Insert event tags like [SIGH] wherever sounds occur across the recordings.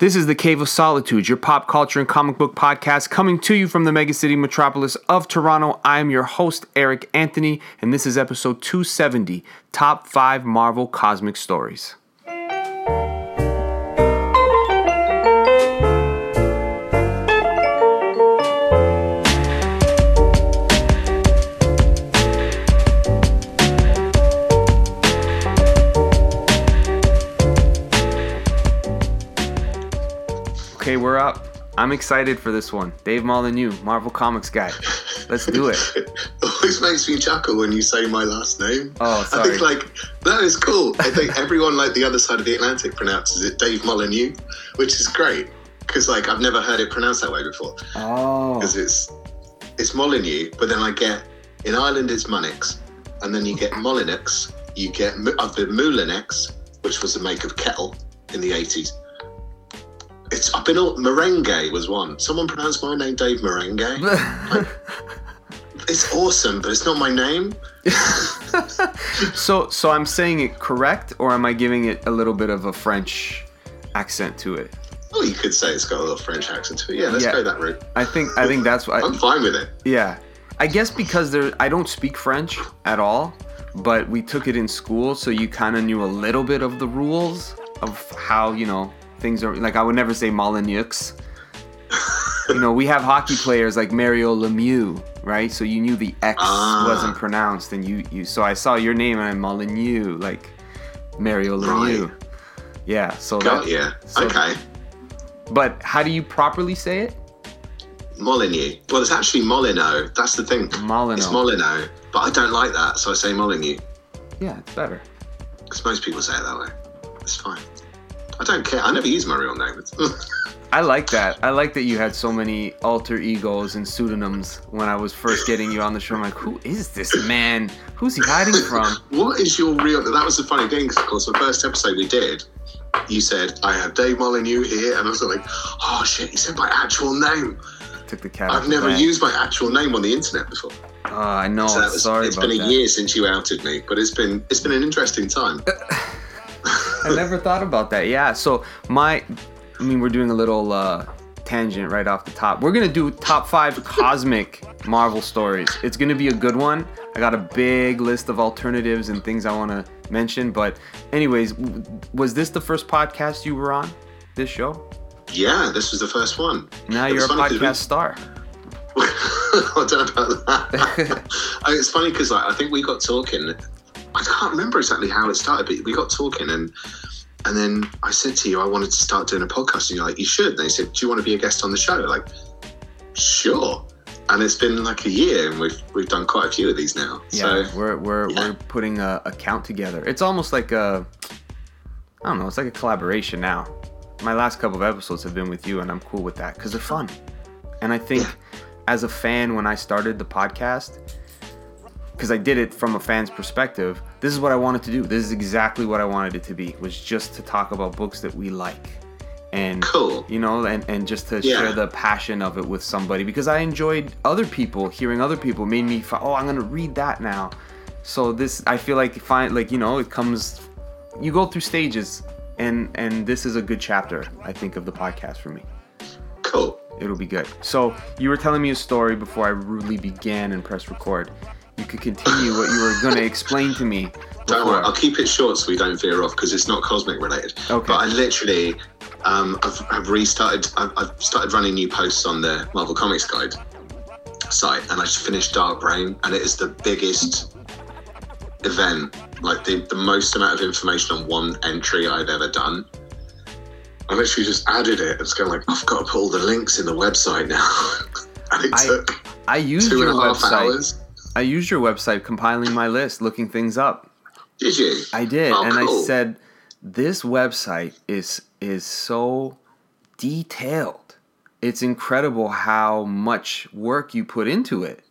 This is the Cave of Solitude, your pop culture and comic book podcast coming to you from the megacity metropolis of Toronto. I am your host, Eric Anthony, and this is episode 270 Top 5 Marvel Cosmic Stories. Okay, we're up. I'm excited for this one. Dave Molyneux, Marvel Comics guy. Let's do [LAUGHS] it. always makes me chuckle when you say my last name. Oh, sorry. I think like that is cool. I think everyone like the other side of the Atlantic pronounces it Dave Molyneux, which is great because like I've never heard it pronounced that way before Oh. because it's it's Molyneux, but then I get in Ireland it's Munnix, and then you get Molyneux, you get Mu- uh, the Moulinex, which was the make of kettle in the 80s. It's I've been all merengue was one. Someone pronounced my name Dave Merengue. [LAUGHS] It's awesome, but it's not my name. so, so I'm saying it correct, or am I giving it a little bit of a French accent to it? Oh, you could say it's got a little French accent to it. Yeah, let's Yeah. go that route. I think, I think that's what. I'm fine with it. Yeah, I guess because there, I don't speak French at all, but we took it in school, so you kind of knew a little bit of the rules of how you know things are. Like I would never say Molyneux. you know, we have hockey players like Mario Lemieux, right? So you knew the X Ah. wasn't pronounced, and you, you. So I saw your name and I'm Molyneux, like Mario Lemieux. Right. Yeah. So Got that. you. so- okay. But how do you properly say it? Molyneux. Well, it's actually Molyneux. That's the thing. Molyneux. It's Molyneux, but I don't like that, so I say Molyneux yeah, it's better. because most people say it that way. It's fine. I don't care. I never use my real name. [LAUGHS] I like that. I like that you had so many alter egos and pseudonyms when I was first getting you on the show. I'm like, who is this man? Who's he hiding from? [LAUGHS] what is your real? That was the funny thing. 'cause of course, the first episode we did, you said I have Dave Molyneux here, and I was like, oh shit, he said my actual name. Took the cat. I've never used my actual name on the internet before. Oh, I know. So that was, Sorry it's been a that. year since you outed me, but it's been it's been an interesting time. [LAUGHS] I never thought about that. Yeah. So my, I mean, we're doing a little uh, tangent right off the top. We're gonna do top five cosmic Marvel stories. It's gonna be a good one. I got a big list of alternatives and things I want to mention. But, anyways, w- was this the first podcast you were on? This show? Yeah, this was the first one. Now It you're a 'cause we- podcast star. [LAUGHS] I don't know about that. [LAUGHS] It's funny because like, I think we got talking. I can't remember exactly how it started, but we got talking and and then I said to you I wanted to start doing a podcast, and you're like, you should. And they said, do you want to be a guest on the show? Like, sure. And it's been like a year, and we've we've done quite a few of these now. Yeah, So we're we're yeah. we're putting a, a count together. It's almost like a, I don't know. It's like a collaboration now. My last couple of episodes have been with you, and I'm cool with that because they're fun. And I think, as a fan, when I started the podcast, because I did it from a fan's perspective, this is what I wanted to do. This is exactly what I wanted it to be. Was just to talk about books that we like, and Cool. you know, and, and just to Yeah. share the passion of it with somebody because I enjoyed other people hearing other people made me oh I'm gonna read that now. So this I feel like find like you know it comes you go through stages and and this is a good chapter I think of the podcast for me. cool. It'll be good. So you were telling me a story before I rudely began and press record. You could continue what you were gonna explain to me. Don't worry. I'll keep it short so we don't veer off because it's not cosmic related. Okay. But I literally, um, I've, I've restarted. I've, I've started running new posts on the Marvel Comics Guide site, and I just finished Dark Reign, and it is the biggest event, like the, the most amount of information on one entry I've ever done. I literally just added it. It's kind of like I've got to put all the links in the website now, [LAUGHS] and it I- took I used two your and a half website. hours. I used your website compiling my list, looking things up. Did you? I did, Oh, and cool. I said, "This website is is so detailed. It's incredible how much work you put into it.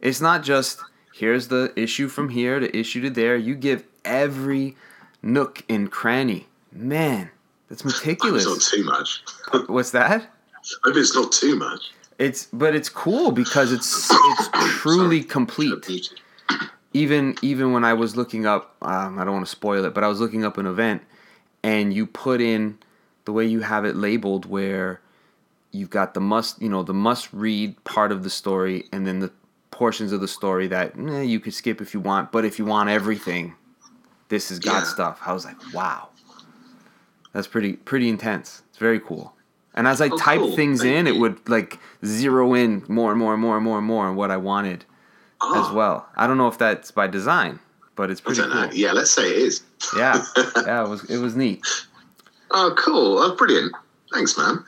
It's not just here's the issue from here to issue to there. You give every nook and cranny. Man, that's meticulous. [LAUGHS] It's not too much. What's that? Maybe it's not too much. It's but it's cool because it's it's truly complete." Even even when I was looking up, um, I don't want to spoil it, but I was looking up an event, and you put in the way you have it labeled, where you've got the must, you know, the must read part of the story, and then the portions of the story that eh, you could skip if you want, but if you want everything, this has got Yeah. stuff. I was like, wow, that's pretty pretty intense. It's very cool. And as I Oh, typed cool. things Thank in, it would like zero in more and more and more and more and more on what I wanted Oh, as ah. well. I don't know if that's by design, but it's pretty cool. know. Yeah, let's say it is. Yeah, [LAUGHS] yeah, it was it was neat. Oh, cool. Oh, brilliant. Thanks, man.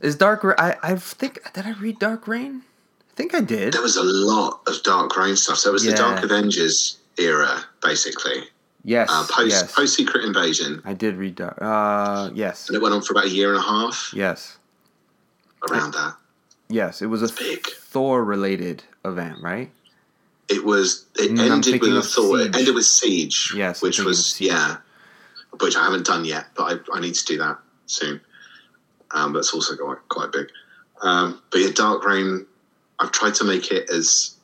Is Dark? Ra- I I think did I read Dark Reign? I think I did. There was a lot of Dark Reign stuff. So it was the Dark Avengers era, basically. Yes, Uh, post yes. post Secret Invasion, I did read that. Uh, yes, and it went on for about a year and a half yes, around that. yes. It was a big. Thor related event, right? It was. It Mm, I'm ended with of Thor. It ended with Siege. Yes, which was yeah, which I haven't done yet, but I, I need to do that soon. Um, that's also quite quite big. Um, but yeah, Dark Reign. I've tried to make it as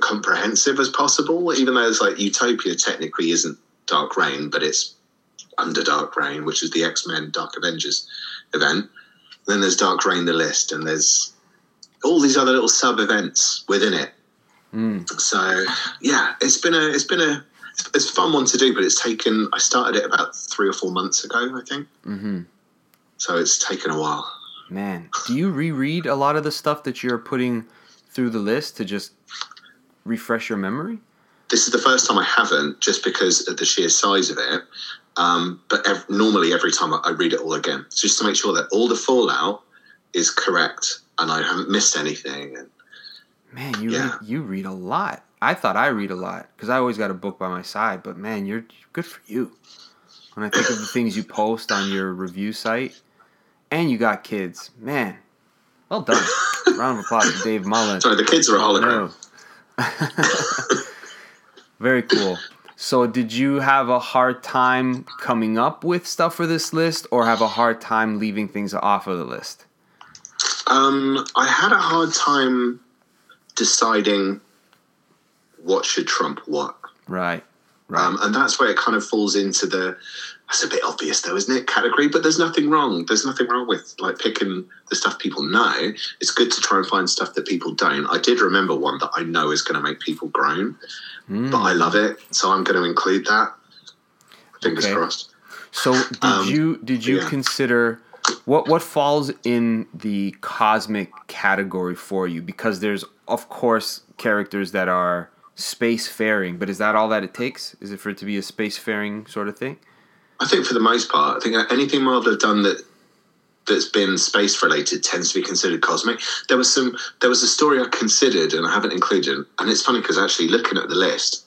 comprehensive as possible, even though it's like Utopia technically isn't Dark Reign, but it's under Dark Reign, which is the X Men Dark Avengers event. Then there's Dark Reign, the list, and there's all these other little sub events within it. Mm. So yeah, it's been a it's been a it's a fun one to do, but it's taken. I started it about three or four months ago, I think. Mm-hmm. So it's taken a while. Man, do you reread a lot of the stuff that you're putting through the list to just refresh your memory? This is the first time I haven't, just because of the sheer size of it. Um, but ev- normally, every time I, I read it all again, just to make sure that all the fallout is correct and I haven't missed anything. And Man, you Yeah. read, you read a lot. I thought I read a lot because I always got a book by my side. But man, you're good for you. When I think of the things you post on your review site, and you got kids, man, well done. Round of applause for Dave Mullen. sorry, the kids are a hologram. No. [LAUGHS] Very cool. So, did you have a hard time coming up with stuff for this list, or have a hard time leaving things off of the list? Um, I had a hard time deciding what should trump what. Right. Right. Um, and that's where it kind of falls into the that's a bit obvious though isn't it category but there's nothing wrong there's nothing wrong with like picking the stuff people know it's good to try and find stuff that people don't i did remember one that i know is going to make people groan Mm. but i love it so i'm going to include that fingers Okay. crossed So did Um, you did you yeah. consider what what falls in the cosmic category for you? Because there's of course characters that are spacefaring, but is that all that it takes? Is it for it to be a spacefaring sort of thing? I think for the most part i think anything marvel have done that that's been space related tends to be considered cosmic there was some there was a story i considered and i haven't included and it's funny because actually looking at the list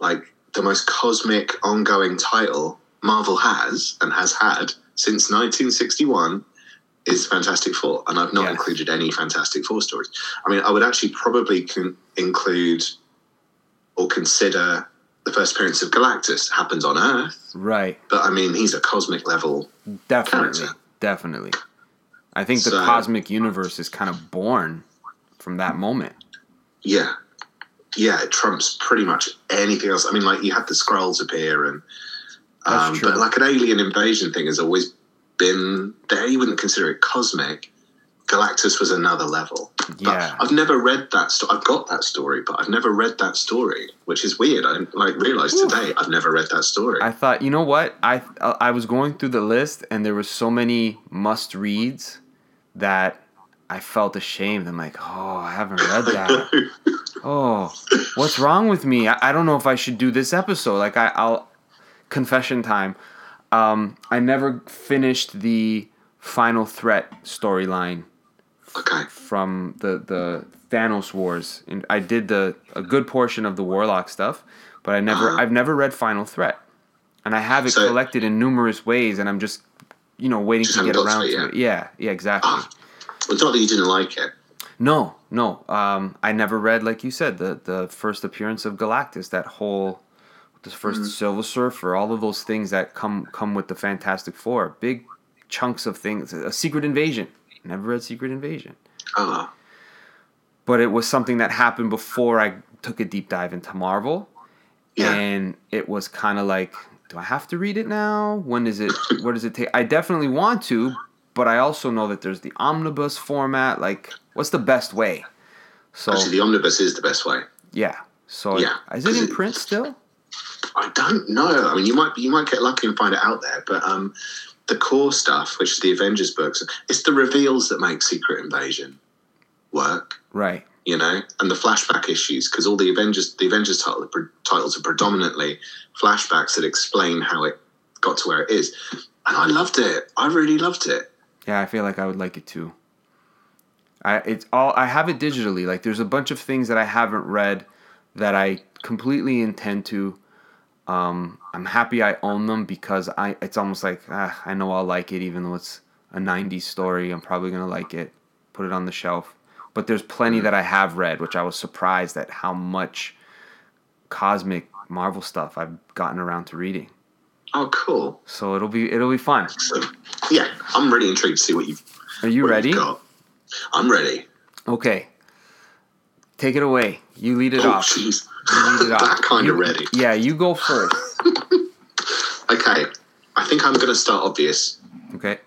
like the most cosmic ongoing title marvel has and has had since 1961 is fantastic four and i've not Yes. included any fantastic four stories i mean i would actually probably con- include or consider the first appearance of galactus happens on earth Right. but i mean he's a cosmic level Definitely. Character. Definitely. I think the So- cosmic universe is kind of born from that moment. Yeah. Yeah, it trumps pretty much anything else. I mean, like you had the Skrulls appear, and um, but like an alien invasion thing has always been there. You wouldn't consider it cosmic. Galactus was another level. But Yeah. I've never read that story. I've got that story, but I've never read that story, which is weird. I like realized Oof. today I've never read that story. I thought, you know what? I I was going through the list and there were so many must reads that I felt ashamed. I'm like, oh, I haven't read that. [LAUGHS] oh, what's wrong with me? I, I don't know if I should do this episode. Like, I, I'll confession time. Um, I never finished the final threat storyline okay. from the the Thanos Wars, and I did the a good portion of the Warlock stuff, but I never Uh-huh. I've never read Final Threat, and I have it So- collected in numerous ways, and I'm just you know waiting to get around to to it. Yeah, yeah, exactly. Well, it's not that you didn't like it. No, no, um, I never read like you said the the first appearance of Galactus, that whole the 1st Mm-hmm. Silver Surfer, all of those things that come come with the Fantastic Four, big chunks of things. A Secret Invasion, never read Secret Invasion. Ah, but it was something that happened before I took a deep dive into Marvel. yeah. And it was kind of like do I have to read it now? When is it? What does it take? I definitely want to, but I also know that there's the omnibus format. Like, what's the best way? So Actually, the omnibus is the best way. yeah. So Yeah, is it in print still? I don't know. I mean, you might you might get lucky and find it out there, but um, the core stuff, which is the Avengers books, it's the reveals that make Secret Invasion work. Right. You know, and the flashback issues because all the Avengers the Avengers title, titles are predominantly flashbacks that explain how it got to where it is, and I loved it. I really loved it. Yeah, I feel like I would like it too. I it's all I have it digitally. Like there's a bunch of things that I haven't read that I completely intend to. Um, I'm happy I own them because I it's almost like ah, I know I'll like it even though it's a 90s story. I'm probably gonna like it. Put it on the shelf. But there's plenty that I have read, which I was surprised at how much cosmic Marvel stuff I've gotten around to reading. Oh, cool. So it'll be it'll be fun. So, yeah, I'm really intrigued to see what you've, Are you ready? I'm ready. Okay. Take it away. You lead it oh, off. jeez. You lead it [LAUGHS] off. that kind of ready. Yeah, you go first. [LAUGHS] Okay, I think I'm going to start obvious. Okay.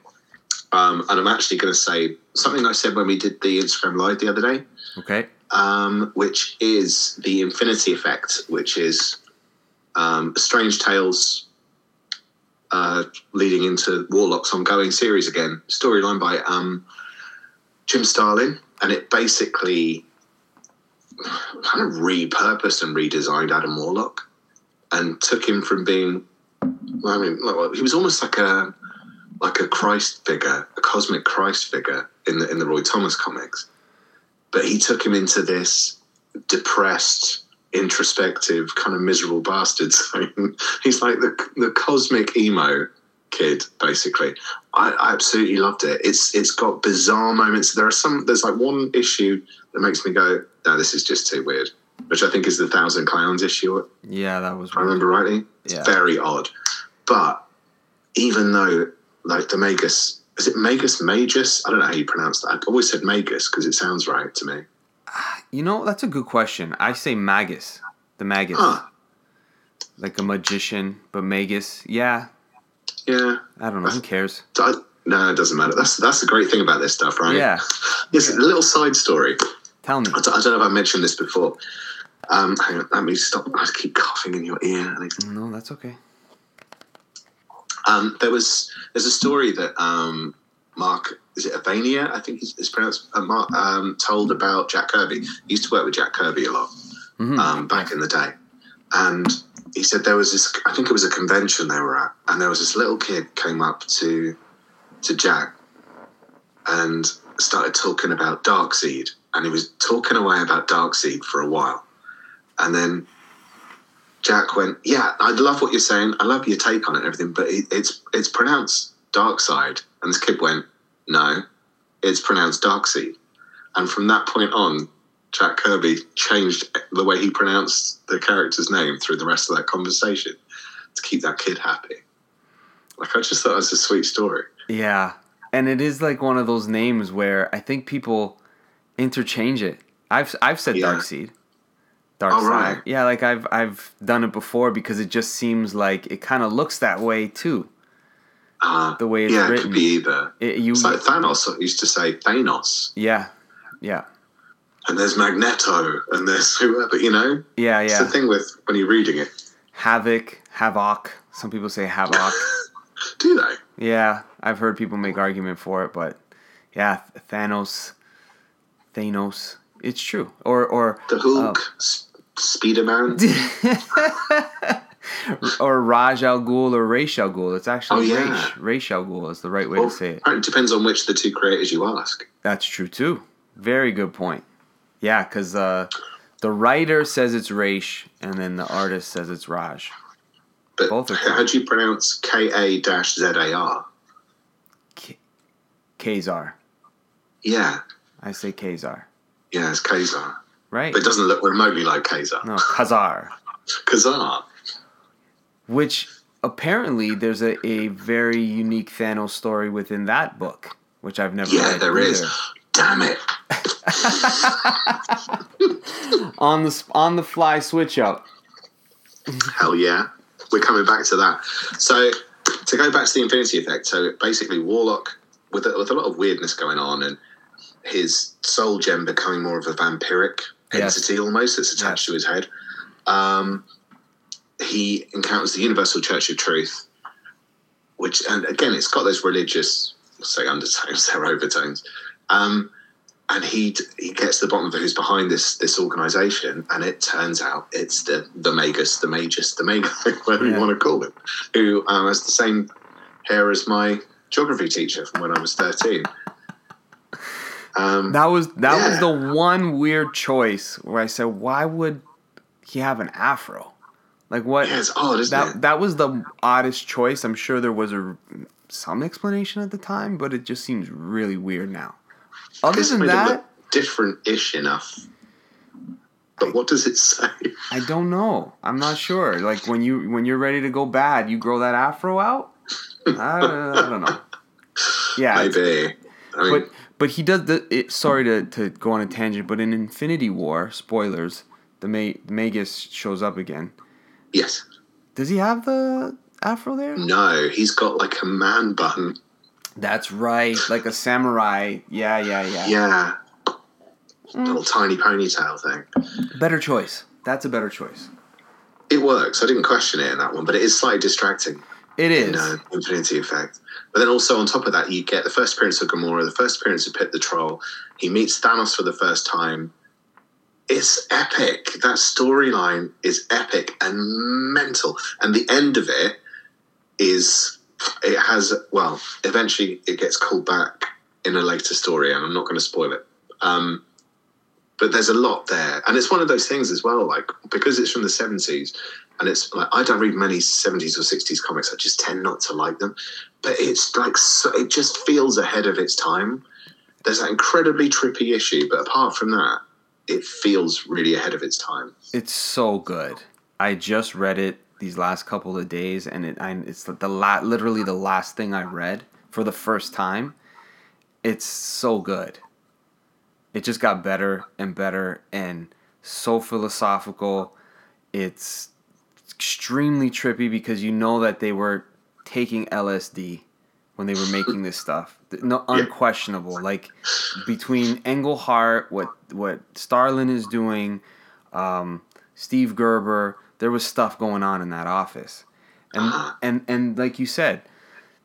Um, and I'm actually going to say something I said when we did the Instagram live the other day, Okay. um, which is the Infinity Effect, which is um, Strange Tales uh, leading into Warlock's ongoing series again. Storyline by um, Jim Starlin, and it basically kind of repurposed and redesigned Adam Warlock and took him from being, well, I mean, well, he was almost like a like a Christ figure, a cosmic Christ figure in the in the Roy Thomas comics. But he took him into this depressed, introspective, kind of miserable bastard. [LAUGHS] So he's like the the cosmic emo kid, basically. I, I absolutely loved it. It's it's got bizarre moments. There are some. There's like one issue that makes me go, "No, this is just too weird." Which I think is the Thousand Clowns issue. Yeah, that was I remember rightly. It's Yeah. very odd. But even though, like the Magus, is it Magus Magus? I don't know how you pronounce that. I've always said Magus because it sounds right to me. You know, that's a good question. I say Magus. The Magus. Huh. Like a magician, but Magus. Yeah. Yeah. I don't know. Who cares? I, no, it doesn't matter. That's that's the great thing about this stuff, right? Yeah. Yes, a little side story. Tell me. I don't, I don't know if I mentioned this before. Um, hang on, let me stop. I keep coughing in your ear. No, that's okay. Um, there was there's a story that um, Mark is it Avania? I think it's, it's pronounced. Uh, Mark um, told about Jack Kirby. He used to work with Jack Kirby a lot Mhm. um, back in the day, and he said there was this. I think it was a convention they were at, and there was this little kid came up to to Jack and started talking about Darkseid, and he was talking away about Darkseid for a while, and then Jack went, "Yeah, I love what you're saying. I love your take on it and everything, but it, it's it's pronounced Darkseid." And this kid went, "No, it's pronounced Darkseid." And from that point on, Jack Kirby changed the way he pronounced the character's name through the rest of that conversation to keep that kid happy. Like I just thought it was a sweet story. Yeah. And it is like one of those names where I think people interchange it. I've I've said Yeah. Darkseid. Dark Oh, Side. right. Yeah, like I've I've done it before because it just seems like it kind of looks that way too. Uh, The way it's yeah, it could be either. It, you It's like Thanos used to say Thanos, Yeah. Yeah. And there's Magneto, and there's [LAUGHS] whoever. You know, Yeah, it's the thing with when you're reading it. Havoc, Havoc. Some people say Havoc. [LAUGHS] Do they? yeah, I've heard people make argument for it, but yeah, Thanos, Thanos. It's true. Or or The Hulk, uh, S- Spiderman. [LAUGHS] or Raj Al Ghul or Raish Al Ghul. It's actually Oh, yeah. Raish Al Ghul is the right way Well, to say it. It depends on which of the two creators you ask. That's true too. Very good point. Yeah, because uh, the writer says it's Raish, and then the artist says it's Raj. But Both are how do you pronounce K A dash Z A R? Kazar. Yeah, I say Kazar. yeah, it's Kazar. Right? But it doesn't look remotely like Kazar. No, Kazar. Kazar. Which apparently there's a, a very unique Thanos story within that book, which I've never Yeah, read. there is. either. Damn it. On the on the fly switch up. Hell yeah. we're coming back to that. So to go back to the Infinity Effect, so basically Warlock with a, with a lot of weirdness going on and his soul gem becoming more of a vampiric Yes. entity almost that's attached Yes. to his head. Um, he encounters the Universal Church of Truth, which and again it's got those religious say undertones, [LAUGHS] they're overtones. Um, and he he gets to the bottom of who's behind this this organization, and it turns out it's the the Magus, the Magus, the Magus, [LAUGHS] whatever Yeah. you want to call him, who um, has the same hair as my geography teacher from when I was thirteen. Um, That was that was the one weird choice where I said, why would he have an afro? Like what? yeah, odd, that it? that was the oddest choice. I'm sure there was a some explanation at the time, but it just seems really weird now. Other than that, different-ish enough. But what does it say? I don't know. I'm not sure. Like when you when you're ready to go bad, you grow that afro out. I, I don't know. Yeah, [LAUGHS] Maybe. I mean, but but he does the. It, sorry to, to go on a tangent, but in Infinity War, spoilers, the Ma- Magus shows up again. yes. Does he have the afro there? No, he's got like a man bun. That's right, like a samurai. Yeah, yeah, yeah. Yeah. Mm. Little tiny ponytail thing. Better choice. That's a better choice. It works. I didn't question it in that one, but it is slightly distracting It is. in uh, Infinity Effect. But then also on top of that, you get the first appearance of Gamora, the first appearance of Pip the Troll. He meets Thanos for the first time. It's epic. That storyline is epic and mental. And the end of it is it has well, eventually it gets called back in a later story, and I'm not going to spoil it. Um, but there's a lot there, and it's one of those things as well. Like because it's from the 70s, and it's like I don't read many 70s or 60s comics. I just tend not to like them. But it's like so, it just feels ahead of its time. There's that incredibly trippy issue, but apart from that, it feels really ahead of its time. It's so good. I just read it these last couple of days, and it I, it's the la- literally the last thing I read for the first time. It's so good. It just got better and better, and so philosophical. It's extremely trippy because you know that they were taking LSD when they were making this stuff. No, unquestionable. Like between Englehart, what what Starlin is doing, um, Steve Gerber, there was stuff going on in that office, and Uh-huh. and and like you said,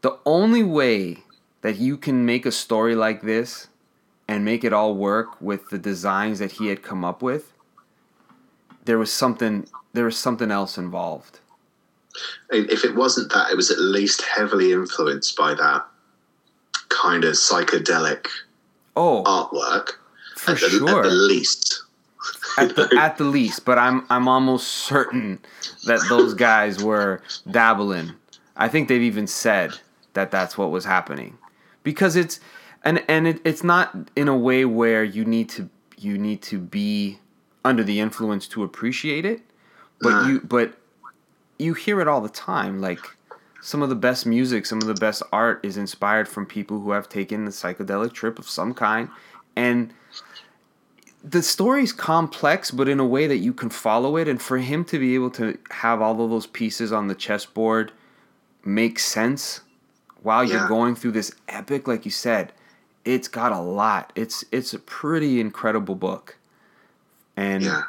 the only way that you can make a story like this and make it all work with the designs that he had come up with, there was something there was something else involved. And if it wasn't that, it was at least heavily influenced by that kind of psychedelic Oh, artwork. for at, the, sure. at the least. At the, at the least, but I'm I'm almost certain that those guys were dabbling. I think they've even said that that's what was happening, because it's and and it, it's not in a way where you need to you need to be under the influence to appreciate it, but you mm. but you hear it all the time. Like some of the best music, some of the best art is inspired from people who have taken the psychedelic trip of some kind, and the story's complex, but in a way that you can follow it. And for him to be able to have all of those pieces on the chessboard make sense while you're going through this epic, like you said, it's got a lot. It's it's a pretty incredible book, and Yeah.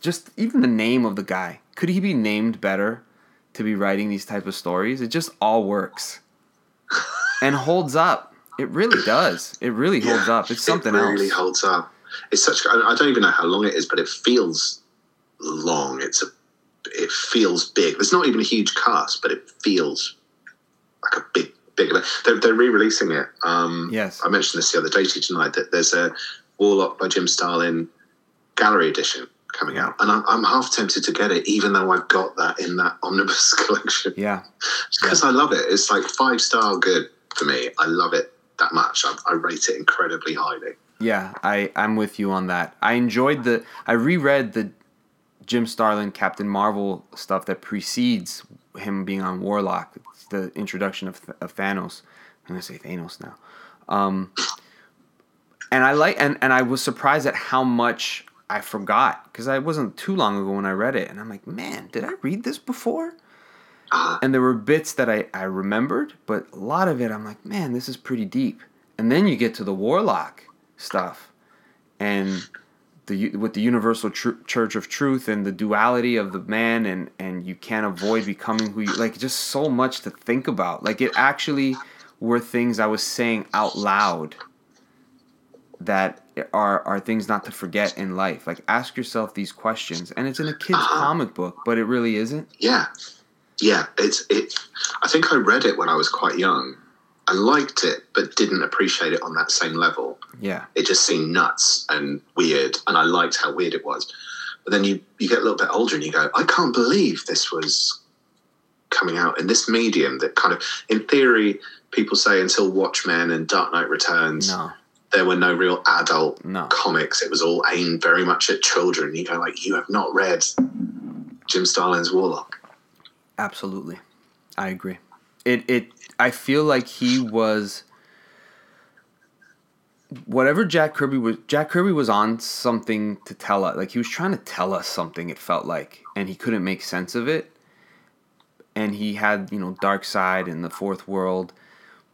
just even the name of the guy could he be named better to be writing these type of stories? It just all works [LAUGHS] and holds up. It really does. It really holds Yeah, up. It's something it really else. holds up. It's such. I don't even know how long it is, but it feels long. It's a. It feels big. There's not even a huge cast, but it feels like a big, big. event. They're, they're re-releasing it. Um, Yes. I mentioned this the other day to you tonight. That there's a Warlock by Jim Starlin gallery edition coming Yeah. out, and I'm, I'm half tempted to get it, even though I've got that in that [LAUGHS] omnibus collection Yeah. because I love it. It's like five star good for me. I love it that much. I, I rate it incredibly highly. Yeah, I I'm with you on that. I enjoyed the I reread the Jim Starlin Captain Marvel stuff that precedes him being on Warlock. It's the introduction of, of Thanos. I'm gonna say Thanos now. Um, and I like and and I was surprised at how much I forgot because I wasn't too long ago when I read it, and I'm like, man, did I read this before? Uh, and there were bits that I, I remembered, but a lot of it I'm like, man, this is pretty deep. And then you get to the warlock stuff, and the with the universal tr- church of truth and the duality of the man, and and you can't avoid becoming who you like. Just so much to think about. Like it actually were things I was saying out loud that are are things not to forget in life. Like ask yourself these questions, and it's in a kid's Uh-huh. comic book, but it really isn't. yeah, yeah. It's it. I think I read it when I was quite young. I liked it, but didn't appreciate it on that same level. Yeah, It just seemed nuts and weird, and I liked how weird it was. But then you you get a little bit older and you go, I can't believe this was coming out in this medium that kind of, in theory, people say until Watchmen and Dark Knight Returns, no, there were no real adult no. comics. It was all aimed very much at children. You go like, you have not read Jim Starlin's Warlock. Absolutely. I agree. It it I feel like he was whatever Jack Kirby was Jack Kirby was on something to tell us. Like he was trying to tell us something it felt like and he couldn't make sense of it. And he had, you know, Darkseid and the Fourth World.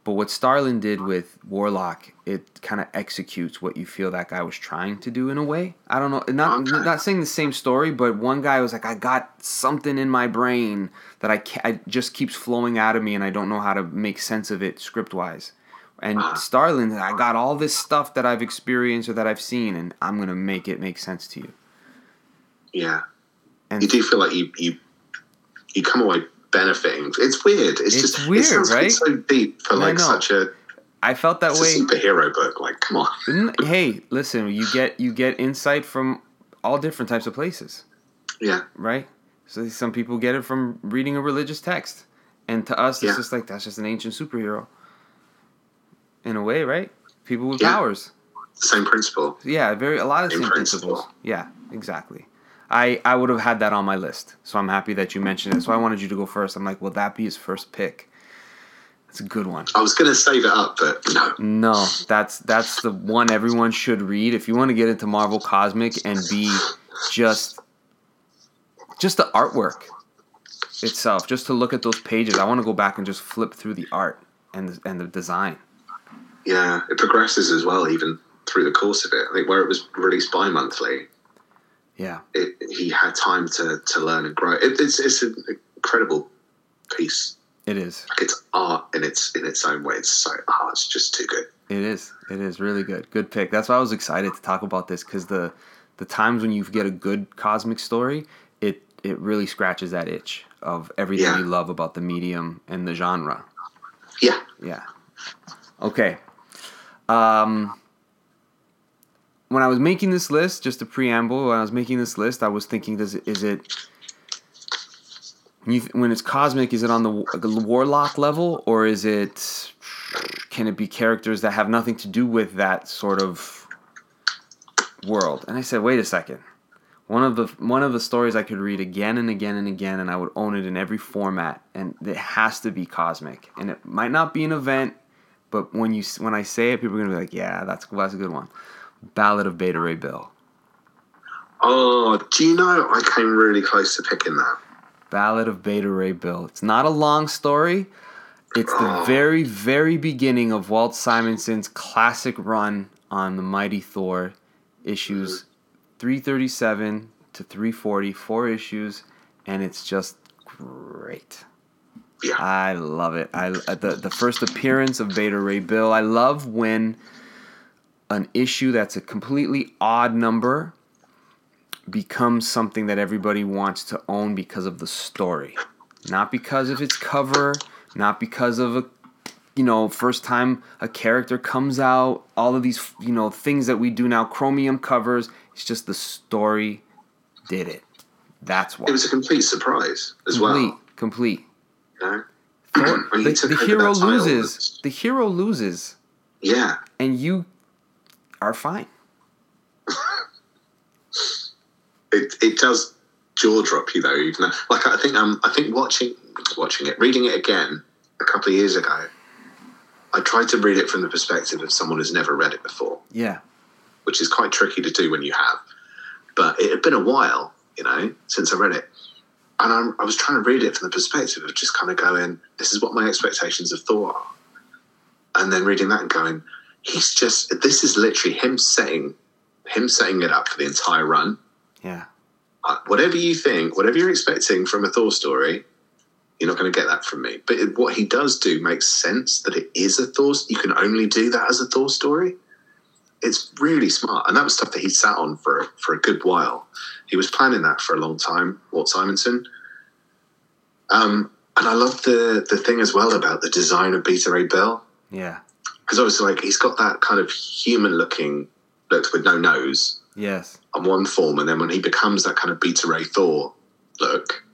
But what Starlin did with Warlock, it kind of executes what you feel that guy was trying to do in a way. I don't know, not Okay. not saying the same story, but one guy was like, I got something in my brain that I, ca I just keeps flowing out of me, and I don't know how to make sense of it script wise. And Ah. Starlin, I got all this stuff that I've experienced or that I've seen, and I'm gonna make it make sense to you. Yeah. And you do feel like you you you come away benefiting. It's weird. It's, It's just weird, it right? so deep for like such a I felt that way. superhero book. Like, come on. [LAUGHS] Hey, listen, you get you get insight from all different types of places. Yeah. right? So some people get it from reading a religious text, and to us, it's Yeah. just like that's just an ancient superhero. In a way, right? People with Yeah. powers. Same principle. Yeah, very a lot of In same principle. principles. Yeah, exactly. I I would have had that on my list, so I'm happy that you mentioned it. So I wanted you to go first. I'm like, will that be his first pick? It's a good one. I was going to save it up, but no. No, that's that's the one everyone should read if you want to get into Marvel Cosmic and be just just the artwork itself. Just to look at those pages, I want to go back and just flip through the art and the, and the design. Yeah, it progresses as well, even through the course of it. I think where it was released bi-monthly, Yeah, it, he had time to, to learn and grow. It, it's it's an incredible piece. it is. Like it's art in its in its own way. It's so oh, it's just too good. It is. It is really good. Good pick. That's why I was excited to talk about this because the the times when you get a good cosmic story, it it really scratches that itch of everything Yeah. you love about the medium and the genre. Yeah, Yeah. Okay. Um, when I was making this list, just a preamble, when I was making this list, I was thinking, does it, is it when, it's cosmic? Is it on the, warlock level, or is it can it be characters that have nothing to do with that sort of world? And I said, wait a second. One of the one of the stories I could read again and again and again, and I would own it in every format, and it has to be cosmic. And it might not be an event, but when you when I say it, people are gonna be like, "Yeah, that's that's a good one." Ballad of Beta Ray Bill. Oh, do you know I came really close to picking that? Ballad of Beta Ray Bill. It's not a long story. It's the oh. very, very beginning of Walt Simonson's classic run on the Mighty Thor, issues mm-hmm. 337 to 340, four issues, and it's just great. Yeah. I love it. I the the first appearance of Beta Ray Bill. I love when an issue that's a completely odd number becomes something that everybody wants to own because of the story, not because of its cover, not because of a you know first time a character comes out. All of these you know things that we do now, chromium covers. It's just the story did it. That's why. It was a complete surprise as complete, well. complete. Thor- the, the hero loses. The hero loses, Yeah, and you are fine. it, it does jaw drop you though. Even though, like I think um, I think watching watching it, reading it again a couple of years ago, I tried to read it from the perspective of someone who's never read it before, Yeah, which is quite tricky to do when you have. But it had been a while, you know, since I read it, and I'm, I was trying to read it from the perspective of just kind of going, this is what my expectations of Thor are. And then reading that and going, he's just, this is literally him setting, him setting it up for the entire run. Yeah. Uh, whatever you think, whatever you're expecting from a Thor story, you're not going to get that from me. But it, what he does do makes sense that it is a Thor. You can only do that as a Thor story. It's really smart, and that was stuff that he sat on for for a good while. He was planning that for a long time, Walt Simonson. Um, and I love the the thing as well about the design of Beta Ray Bill Yeah. Because obviously, like he's got that kind of human looking look with no nose Yes. on one form, and then when he becomes that kind of Beta Ray Thor look,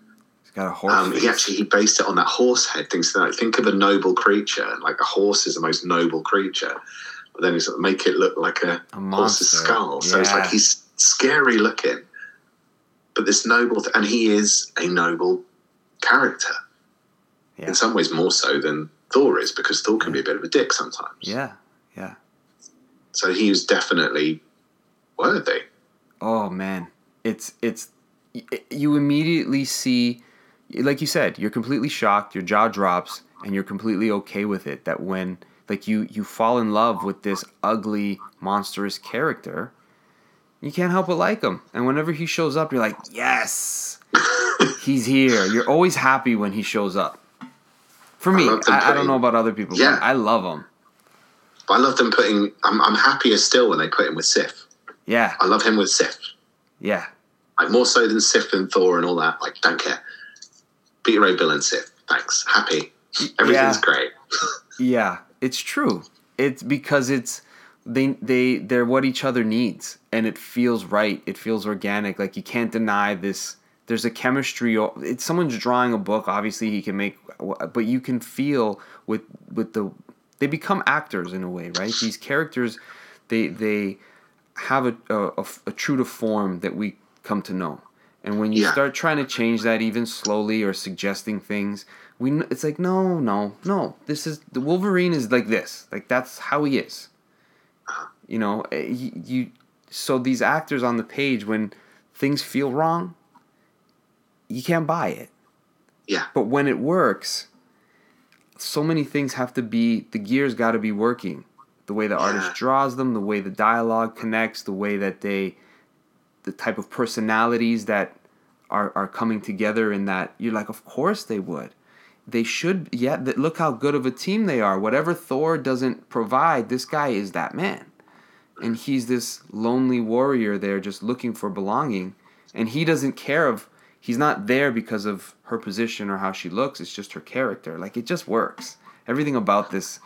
He's got a horse. um, he actually he based it on that horse head thing. So like, think of a noble creature, like a horse is the most noble creature, but then he's sort of make it look like a, A skull. So it's like he's scary looking, but this noble, th- and he is a noble character Yeah. in some ways more so than Thor is, because Thor can be a bit of a dick sometimes. Yeah. Yeah. So he was definitely worthy. Oh man, it's it's you immediately see, like you said, you're completely shocked. Your jaw drops, and you're completely okay with it. That when like you you fall in love with this ugly, monstrous character, you can't help but like him. And whenever he shows up, you're like, yes, [LAUGHS] he's here. You're always happy when he shows up. For me, them I, I don't know about other people, Yeah. but I love them. But I love them putting. I'm, I'm happier still when they put him with Sif. Yeah, I love him with Sif. yeah, Like more so than Sif and Thor and all that. Like don't care. Beta Bill and Sif. Thanks. Happy. Everything's Yeah. great. [LAUGHS] Yeah, it's true. It's because it's they they they're what each other needs, and it feels right. It feels organic. Like you can't deny this. There's a chemistry. It's someone's drawing a book. Obviously, he can make, but you can feel with with the. They become actors in a way, right? These characters, they they have a a, a true to form that we come to know. And when you Yeah. start trying to change that even slowly or suggesting things, we it's like no, no, no. This is the Wolverine is like this. Like that's how he is. You know, eh, you, you so these actors on the page when things feel wrong, you can't buy it. Yeah. But when it works, so many things have to be the gears got to be working. The way the Yeah. artist draws them, the way the dialogue connects, the way that they the type of personalities that are are coming together in that you're like of course they would. They should yeah, th- look how good of a team they are. Whatever Thor doesn't provide, this guy is that man. And he's this lonely warrior there just looking for belonging and he doesn't care of he's not there because of her position or how she looks it's just her character like it just works everything about this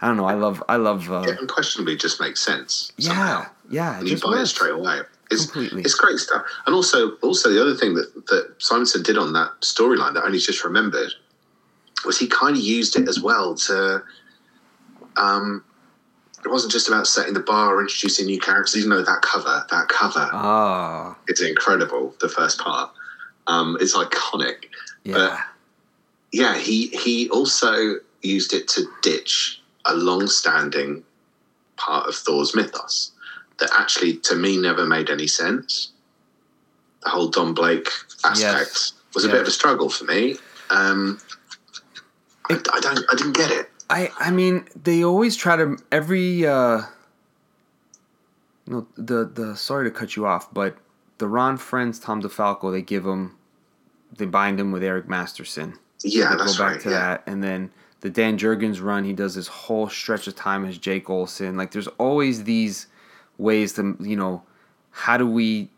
i don't know i love i love uh, It unquestionably just makes sense. yeah somehow. yeah it And you buy it straight away. It's, Completely. it's great stuff. And also, also the other thing that that Simonson did on that storyline that I only just remembered was he kind of used it as well to. Um, it wasn't just about setting the bar or introducing new characters. Even though that cover, that cover, oh it's incredible. The first part, um, it's iconic. yeah Yeah, he he also used it to ditch a long-standing part of Thor's mythos that actually, to me, never made any sense. The whole Don Blake aspect Yes. was a Yeah. bit of a struggle for me. Um, I, I don't, I didn't get it. I I mean they always try to every uh know the the sorry to cut you off but the Ron Frenz Tom DeFalco they give him they bind him with Eric Masterson. Yeah, They that's go back right. to yeah. that. And then the Dan Jurgens run he does this whole stretch of time as Jake Olsen. like there's always these ways to you know how do we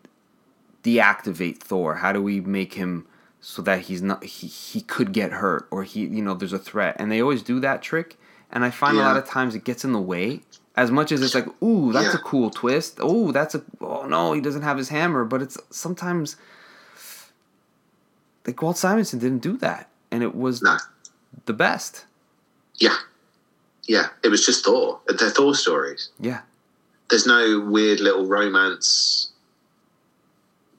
deactivate Thor? How do we make him so that he's not he, he could get hurt or he you know there's a threat? And they always do that trick. And I find a lot of times it gets in the way. As much as it's like ooh that's a cool twist. Oh that's a oh no he doesn't have his hammer. But it's sometimes like Walt Simonson didn't do that and it was No, the best yeah, yeah. It was just Thor. They're Thor stories. yeah There's no weird little romance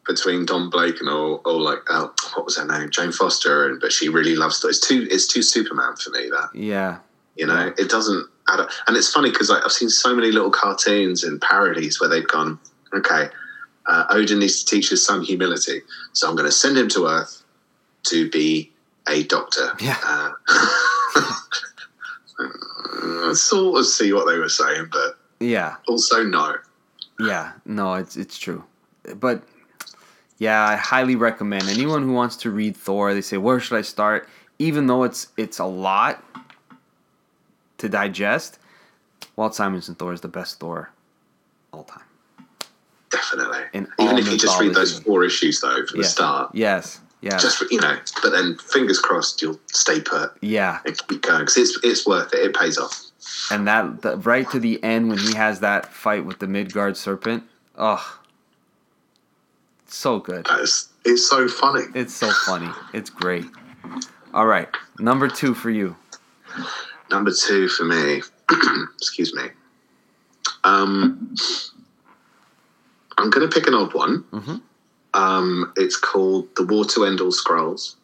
between Don Blake and or, or like oh, what was her name, Jane Foster, and but she really loves Thor. It's too it's too Superman for me. That yeah You know, it doesn't add up. And it's funny because like, I've seen so many little cartoons and parodies where they've gone, okay, uh, Odin needs to teach his son humility. So I'm going to send him to Earth to be a doctor. Yeah. Uh, [LAUGHS] sort of see what they were saying, but Yeah. also no. Yeah, no, it's it's true, but yeah, I highly recommend anyone who wants to read Thor. They say, where should I start? Even though it's it's a lot to digest, Walt Simonson Thor is the best Thor all time. Definitely. In Even if you just read those four issues though from Yeah. the start, Yes, yeah, just you know, but then fingers crossed you'll stay put yeah, and keep going because it's it's worth it. It pays off. and that the, right to the end when he has that fight with the Midgard serpent. Oh, so good. Is, it's so funny. It's so funny. It's great. All right, number two for you. Number two for me. [CLEARS THROAT] excuse me. Um, I'm going to pick an odd one. Mhm. Um, it's called The War to End All Skrulls.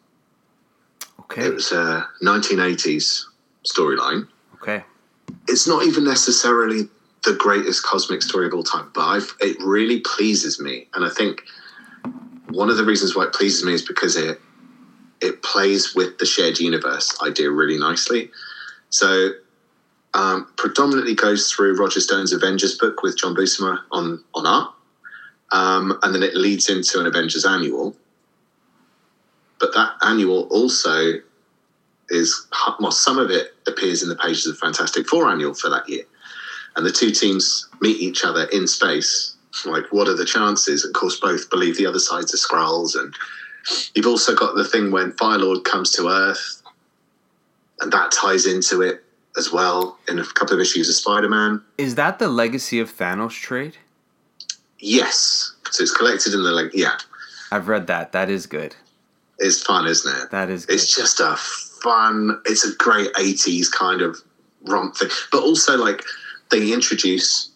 Okay, It was a 1980s storyline. okay, It's not even necessarily the greatest cosmic story of all time, but I've, it really pleases me. And I think one of the reasons why it pleases me is because it it plays with the shared universe idea really nicely. So um, predominantly goes through Roger Stern's Avengers book with John Buscema on on art, um, and then it leads into an Avengers annual. But that annual also is well, some of it appears in the pages of Fantastic Four annual for that year, and the two teams meet each other in space. Like, what are the chances? Of course, both believe the other side's are Skrulls, and you've also got the thing when Firelord comes to Earth, and that ties into it as well in a couple of issues of Spider-Man. is that the Legacy of Thanos trade? Yes, so it's collected in the like, yeah, I've read that. That is good. it's fun, isn't it? That is good. It's just a fun. It's a great '80s kind of romp thing, but also like they introduce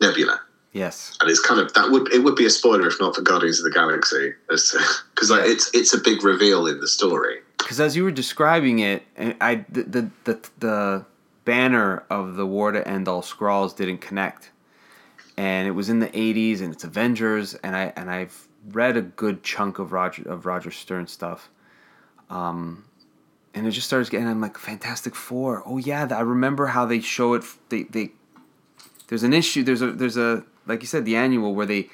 Nebula, yes. and it's kind of that would it would be a spoiler if not for Guardians of the Galaxy, because like Yeah. it's it's a big reveal in the story. Because as you were describing it, and I the, the the the banner of the War to End All Skrulls didn't connect, and it was in the '80s, and it's Avengers, and I and I've read a good chunk of Roger of Roger Stern stuff, um, and it just starts getting. I'm like Fantastic Four. Oh yeah, I remember how they show it. They they there's an issue. There's a there's a like you said the annual where they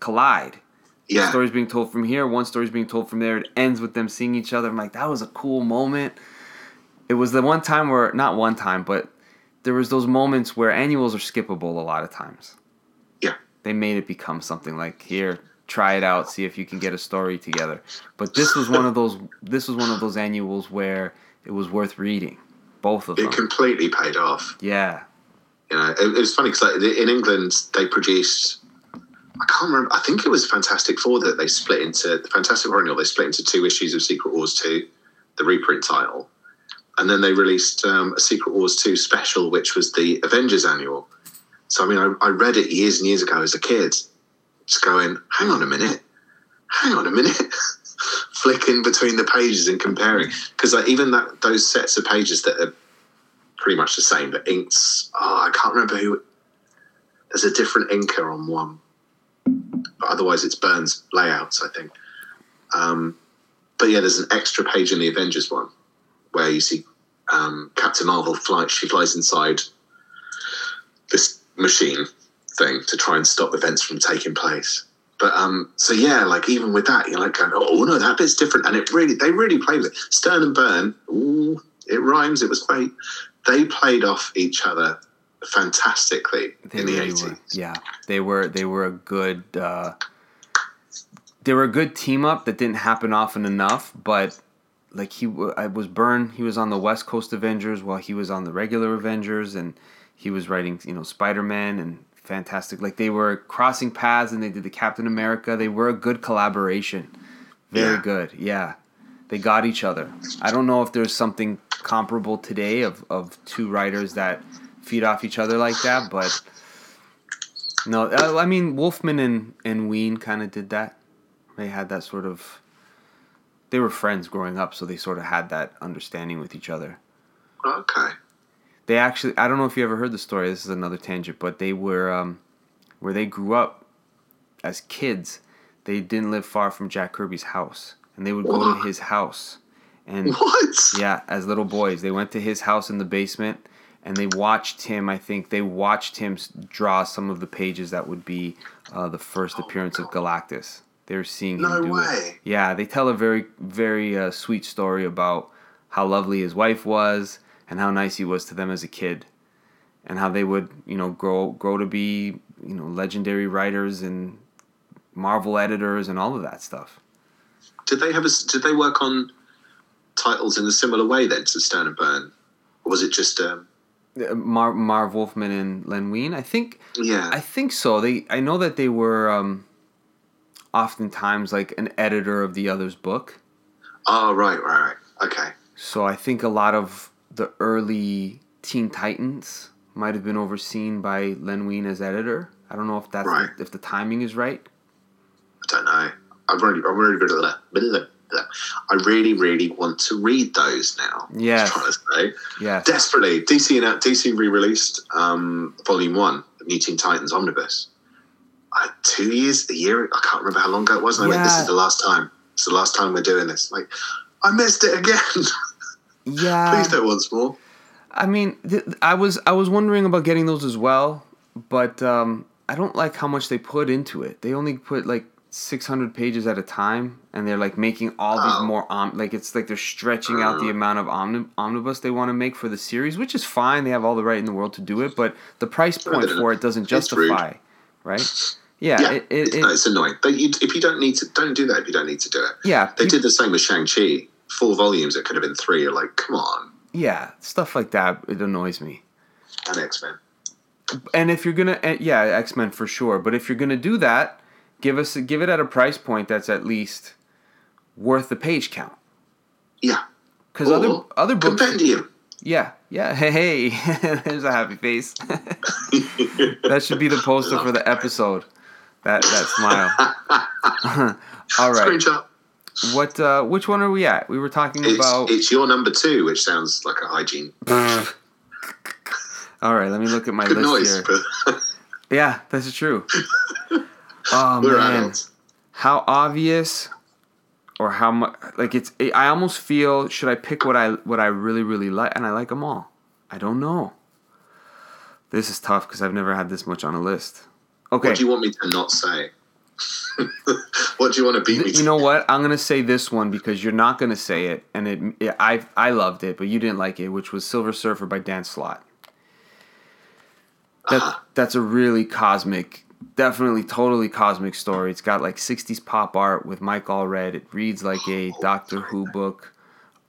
collide. Yeah, story's being told from here, one story's being told from there. It ends with them seeing each other. I'm like, that was a cool moment. It was the one time where, not one time, but there was those moments where annuals are skippable a lot of times. Yeah. They made it become something like here, try it out, see if you can get a story together. But this was one of those. This was one of those annuals where it was worth reading, both of them. it completely paid off. yeah, You know, it, it was funny because like, in England they produced. I can't remember. I think it was Fantastic Four that they split into the Fantastic Four annual. They split into two issues of Secret Wars two, the reprint title, and then they released um, a Secret Wars two special, which was the Avengers annual. So I mean, I, I read it years and years ago as a kid, just going, "Hang on a minute, hang on a minute." [LAUGHS] flicking between the pages and comparing. Because like even that those sets of pages that are pretty much the same but inks oh i can't remember who there's a different inker on one. But otherwise it's Byrne's layouts i think. Um, but yeah there's an extra page in the avengers one where you see um, captain marvel fly she flies inside this machine thing to try and stop events from taking place but um, so yeah, like even with that, you're like going, oh no, that bit's different, and it really, they really played with it. Stern and Byrne, ooh, it rhymes. It was great. They played off each other fantastically they in the really eighties. were. Yeah, they were. They were a good. Uh, they were a good team up that didn't happen often enough, but like he, w- I was Byrne, He was on the West Coast Avengers while he was on the regular Avengers, and he was writing, you know, Spider Man and fantastic. Like they were crossing paths, and they did the Captain America. They were a good collaboration. Very Yeah. good. Yeah, they got each other. I don't know if there's something comparable today of of two writers that feed off each other like that, but. No, uh, I mean Wolfman and and Wein kind of did that. They had that sort of. They were friends growing up, so they sort of had that understanding with each other. Okay, They actually, I don't know if you ever heard the story. This is another tangent, but they were um, where they grew up as kids. They didn't live far from Jack Kirby's house, and they would go to his house. And What? yeah, as little boys, they went to his house in the basement and they watched him. I think they watched him draw some of the pages that would be uh, the first appearance of Galactus. They were seeing him No do it. Yeah, they tell a very, very uh, sweet story about how lovely his wife was and how nice he was to them as a kid, and how they would, you know, grow grow to be, you know, legendary writers and Marvel editors and all of that stuff. Did they have a? Did they work on titles in a similar way then to Stern and Byrne, or was it just? Um, Mar Marv Wolfman and Len Wein, I think. yeah. I think so. They I know that they were um, oftentimes like an editor of the other's book. oh right, right, right. Okay. So I think a lot of the early Teen Titans might have been overseen by Len Wein as editor. I don't know if that's Right. if the timing is right. I don't know. I've really, I've blah, blah, blah. I really, really want to read those now. Yeah. I'm trying to say. Yes. Desperately, DC and DC re-released um, Volume One, of New Teen Titans Omnibus. Uh, two years, a year. I can't remember how long ago it was. And I went, "This is the last time. It's the last time we're doing this." Like, I missed it again. [LAUGHS] yeah. Please do it once more. I mean, th- I was I was wondering about getting those as well, but um, I don't like how much they put into it. They only put like 600 pages at a time, and they're like making all Oh. these more om- like it's like they're stretching out the Uh. amount of omni- omnibus they want to make for the series, which is fine. They have all the right in the world to do it, but the price point for it doesn't justify, right? Yeah, Yeah, it, it, it's, it- no, it's annoying. But you, if you don't need to, don't do that. If you don't need to do it, yeah, they did the same with Shang Chi. Four volumes. It could have been three. You're like, come on, yeah, stuff like that. It annoys me. and X Men. and if you're gonna uh, yeah x-men for sure but if you're gonna do that give us give it at a price point that's at least worth the page count Yeah. because other other books Compendium. yeah yeah [LAUGHS] hey hey [LAUGHS] there's a happy face [LAUGHS] that should be the poster for the episode that that smile all right Screenshot. What uh which one are we at? We were talking It's, about it's your number two, which sounds like a hygiene. [LAUGHS] all right let me look at my Good list noise, here. [LAUGHS] yeah that's true. [LAUGHS] Oh we're man. adults. how obvious or how much like it's i almost feel should i pick what i what i really really like? And i like them all. I don't know. This is tough because i've never had this much on a list. Okay. What do you want me to not say? [LAUGHS] what do you want to beat me to? you know what? I'm gonna say this one because you're not gonna say it and it, it i i loved it but you didn't like it which was silver surfer by dan slott. That, Uh-huh. that's a really cosmic definitely totally cosmic story. It's got like 60s pop art with mike allred. It reads like a doctor who book.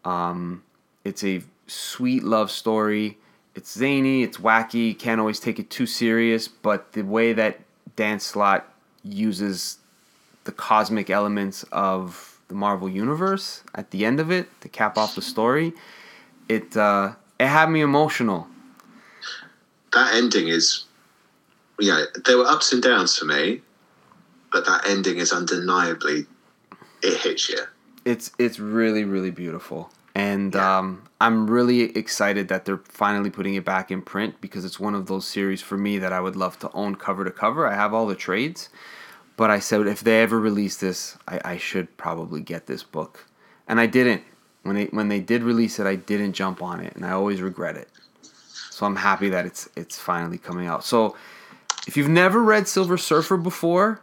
Um, it's a sweet love story. It's zany it's wacky can't always take it too serious but the way that dan slott uses the cosmic elements of the marvel universe at the end of it to cap off the story. It uh, it had me emotional. That ending is, yeah, there were ups and downs for me, but that ending is undeniably, it hits you. it's it's really really beautiful. And Yeah. um, i'm really excited that they're finally putting it back in print because it's one of those series for me that i would love to own cover to cover. I have all the trades but i said if they ever release this i, I should probably get this book. And i didn't. When they when they did release it i didn't jump on it. And i always regret it. So i'm happy that it's it's finally coming out. So if you've never read silver surfer before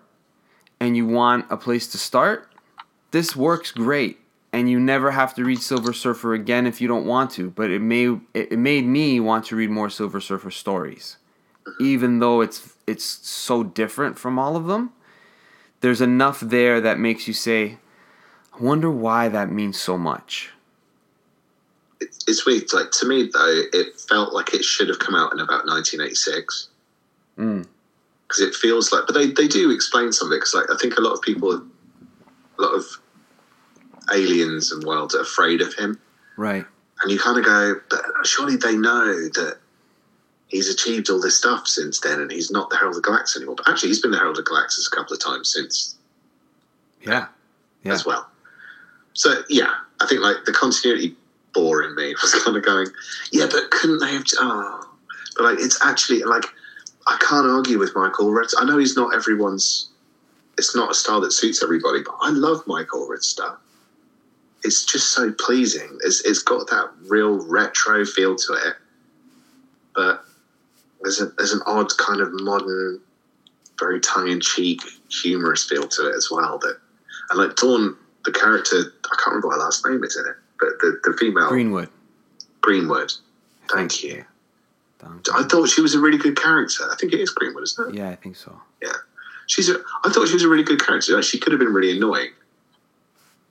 and you want a place to start this works great. And you never have to read silver surfer again if you don't want to. But it may it, it made me want to read more silver surfer stories. Even though it's it's so different from all of them there's enough there that makes you say i wonder why that means so much it's weird. Like, to me, though, it felt like it should have come out in about 1986. mm. Because it feels like, but they, they do explain some of it. Because, like, I think a lot of people, a lot of aliens and worlds are afraid of him. right And you kind of go, but surely they know that he's achieved all this stuff since then and he's not the Herald of the Galactus anymore. But actually, he's been the Herald of the Galactus a couple of times since yeah yeah as well. So, yeah, I think like the continuity bore in me [LAUGHS] was kind of going, yeah, but couldn't they have. Oh. But like, it's actually like, I can't argue with Mike Allred. I know he's not everyone's, it's not a style that suits everybody, but I love Mike Allred stuff. it's just so pleasing. It's it's got that real retro feel to it, but there's a there's an odd kind of modern, very tongue in cheek, humorous feel to it as well. That and like Dawn, the character, I can't remember what her last name is in it, but the the female Greenwood. Greenwood. Thank you. Dun- I thought she was a really good character. I think it is Greenwood, isn't it? Yeah, I think so. Yeah, she's a. I thought she was a really good character. Like, she could have been really annoying,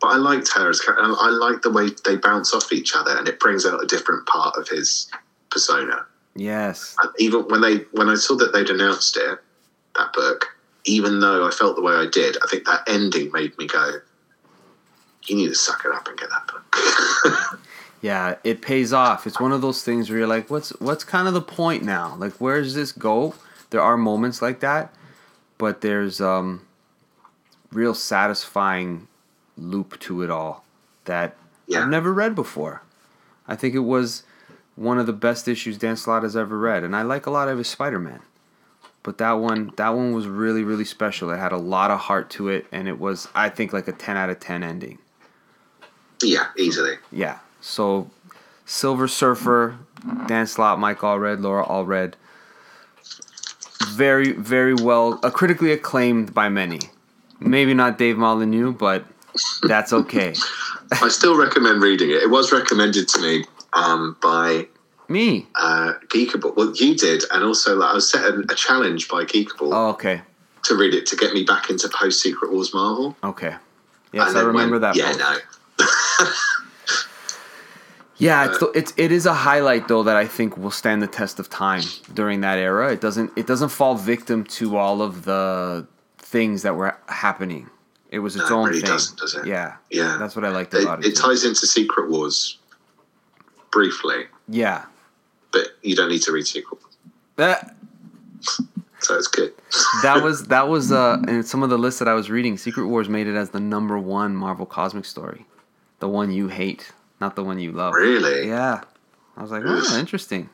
but I liked her as. I like the way they bounce off each other, and it brings out a different part of his persona. Yes. And even when they when I saw that they'd announced it, that book, even though I felt the way I did, I think that ending made me go. You need to suck it up and get that book. [LAUGHS] Yeah, it pays off. It's one of those things where you're like, what's what's kind of the point now? Like where does this go? There are moments like that, but there's um real satisfying loop to it all that Yeah. I've never read before. I think it was one of the best issues Dan Slott has ever read, and I like a lot of his Spider-Man. But that one, that one was really, really special. It had a lot of heart to it, and it was, I think, like a ten out of ten ending. yeah, easily. Yeah. So, Silver Surfer, Dan Slott, Mike Allred, Laura Allred. Very, very well, uh, critically acclaimed by many. Maybe not Dave Molyneux, but that's okay. [LAUGHS] I still recommend reading it. It was recommended to me um, by Me. uh, Geekable. Well, you did, and also like, I was set a, a challenge by Geekable Oh, okay. to read it to get me back into post Secret Wars Marvel. Okay. Yes, And I remember that. Yeah, no. [LAUGHS] Yeah, it's it's it is a highlight though that I think will stand the test of time during that era. It doesn't it doesn't fall victim to all of the things that were happening. It was its No, it own really thing. doesn't, does it? Yeah, Yeah. that's what I liked It, about it. it ties into Secret Wars briefly, yeah, but you don't need to read Wars. that So it's good. that was [LAUGHS] that was uh in some of the lists that I was reading. Secret Wars made it as the number one Marvel cosmic story, the one you hate, not the one you love. Really? Yeah, I was like, oh, interesting.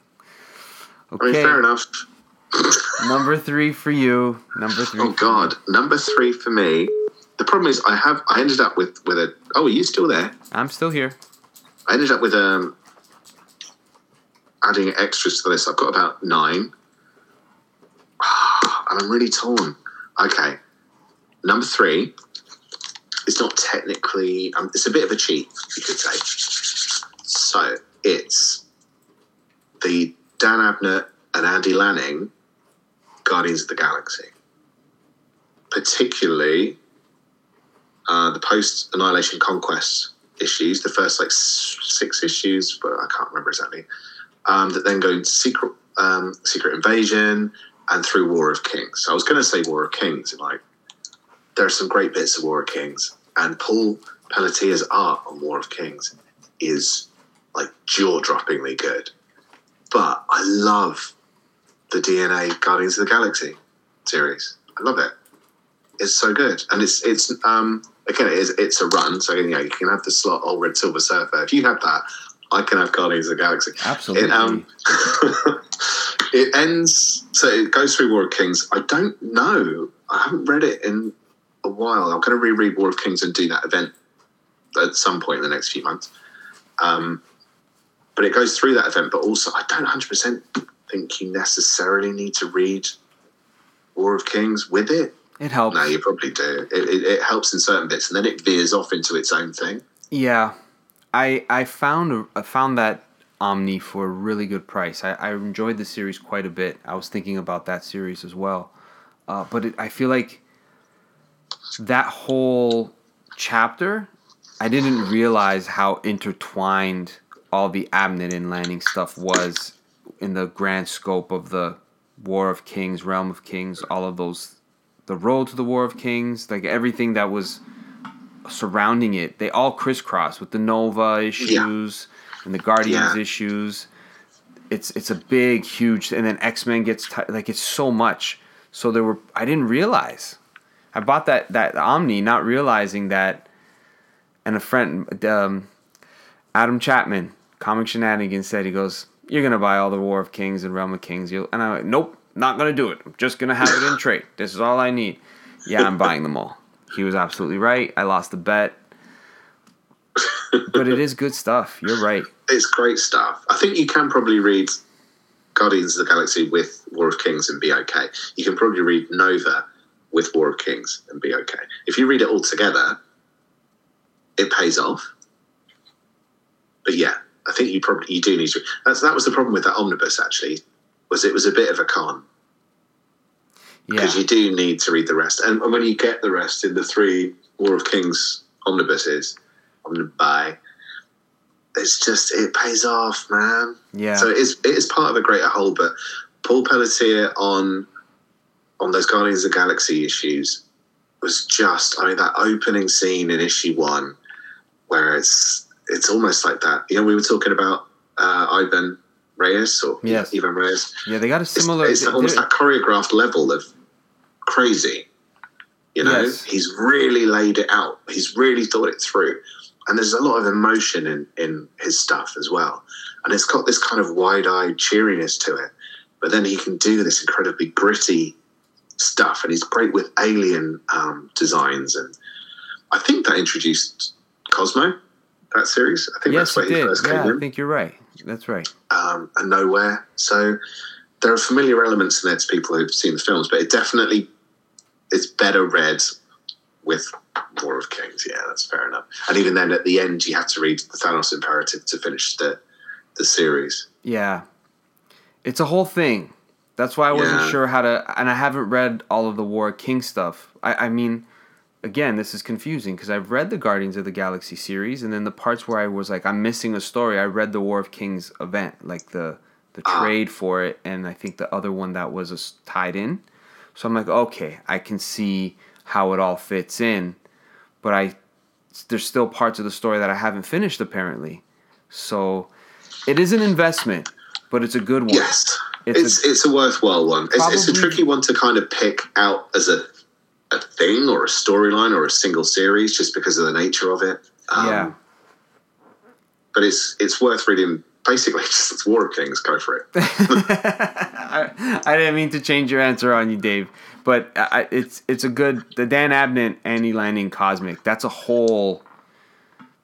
I mean, Okay, fair enough. [LAUGHS] number three for you. Number three. Oh God, number three for me. The problem is, I have I ended up with with a. Oh, are you still there? I'm still here. I ended up with um adding extras to this. I've got about nine, [SIGHS] and I'm really torn. Okay, number three. It's not technically. Um, it's a bit of a cheat, you could say. So it's the Dan Abnett and Andy Lanning Guardians of the Galaxy, particularly uh, the post Annihilation Conquest issues, the first like six issues, but I can't remember exactly. Um, that then go into Secret um, Secret Invasion and through War of Kings. So I was going to say War of Kings, and like there are some great bits of War of Kings, and Paul Pelletier's art on War of Kings is like jaw-droppingly good. But I love the DNA Guardians of the Galaxy series. I love it. It's so good, and it's it's um again it is it's a run. So you know you can have the Slott Allred Silver Surfer. If you have that, I can have Guardians of the Galaxy. Absolutely. It, um, [LAUGHS] it ends, so it goes through War of Kings. I don't know. I haven't read it in a while. I'm going to reread War of Kings and do that event at some point in the next few months. Um, but it goes through that event, but also I don't 100% think you necessarily need to read War of Kings with it. it helps. No, you probably do. It, it, it helps in certain bits, and then it veers off into its own thing. Yeah, I I found I found that Omni for a really good price. I, I enjoyed the series quite a bit. I was thinking about that series as well, uh, but it, I feel like that whole chapter, I didn't realize how intertwined all the Abnett and Lanning stuff was in the grand scope of the War of Kings, Realm of Kings, all of those, the road to the War of Kings, like everything that was surrounding it, they all crisscross with the Nova issues and the Guardians Yeah. issues. It's it's a big, huge, and then X Men gets t- like it's so much. So there were I didn't realize. I bought that that Omni, not realizing that. And a friend, um, Adam Chapman, Comic Shenanigans, said he goes, "You're gonna buy all the War of Kings and Realm of Kings." You'll, and I went, "Nope, not gonna do it. I'm just gonna have it in [LAUGHS] trade. This is all I need." Yeah, I'm buying them all. He was absolutely right. I lost the bet. but it is good stuff. You're right. It's great stuff. I think you can probably read Guardians of the Galaxy with War of Kings and be okay. You can probably read Nova with War of Kings and be okay. If you read it all together, it pays off. But yeah, I think you probably you do need to. That's that was the problem with that omnibus actually, was it was a bit of a con Yeah. because you do need to read the rest. And when you get the rest in the three War of Kings omnibuses, buy. It's just it pays off, man. Yeah. So it is it is part of a greater whole. But Paul Pelletier on on those Guardians of the Galaxy issues was just I mean that opening scene in issue one where it's it's almost like that. You know, we were talking about uh, Ivan Reis or Yes. Ivan Reis. yeah, they got a similar. it's almost that choreographed level of crazy. You know, Yes. he's really laid it out. He's really thought it through. And there's a lot of emotion in, in his stuff as well. And it's got this kind of wide eyed cheeriness to it. But then he can do this incredibly gritty stuff. And he's great with alien um, designs. And I think that introduced Cosmo, that series. I think yes, that's where he did. first Yeah, came I think you're right. That's right. um, and nowhere. So there are familiar elements in there to people who've seen the films, but it definitely it's better read with War of Kings. Yeah, that's fair enough. And even then, at the end, you have to read the Thanos Imperative to finish the the series. Yeah. It's a whole thing. That's why I wasn't Yeah. sure how to, and I haven't read all of the War King stuff. I, I mean, again, this is confusing because I've read the Guardians of the Galaxy series, and then the parts where I was like, I'm missing a story, I read the War of Kings event, like the the Ah. trade for it, and I think the other one that was tied in. So I'm like, okay, I can see how it all fits in, but I there's still parts of the story that I haven't finished apparently. So it is an investment, but it's a good one. Yes, It's it's it's, a, worthwhile one. It's, it's a tricky one to kind of pick out as a a thing or a storyline or a single series, just because of the nature of it. Um, yeah. but it's it's worth reading. Basically, [LAUGHS] just War of Kings. Go for it. [LAUGHS] I, I didn't mean to change your answer on you, Dave, but I, it's it's a good the Dan Abnett Andy Lanning Cosmic. That's a whole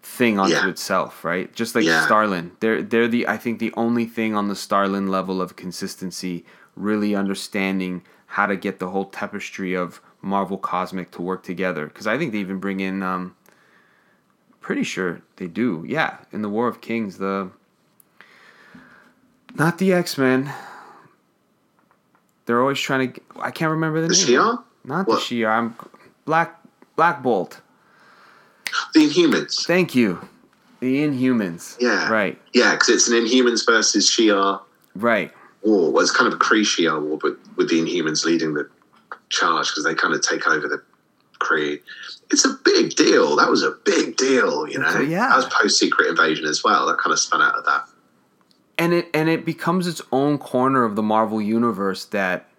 thing unto Yeah. itself, right? Just like Yeah. Starlin, they're they're the I think the only thing on the Starlin level of consistency, really understanding how to get the whole tapestry of Marvel Cosmic to work together. Because I think they even bring in, um, pretty sure they do, yeah, in the War of Kings the. Not the X Men. They're always trying to. I can't remember the, name. The name. Shi'ar? Not What? the Shi'ar. I'm Black Black Bolt. The Inhumans. Thank you. The Inhumans. Yeah. Right. Yeah, because it's an Inhumans versus Shi'ar Right. war. Well, it's kind of a Kree Shi'ar war, but with the Inhumans leading the charge because they kind of take over the Kree. It's a big deal. That was a big deal, you know. So, yeah. That was post Secret Invasion as well. That kind of spun out of that. And it and it becomes its own corner of the Marvel universe that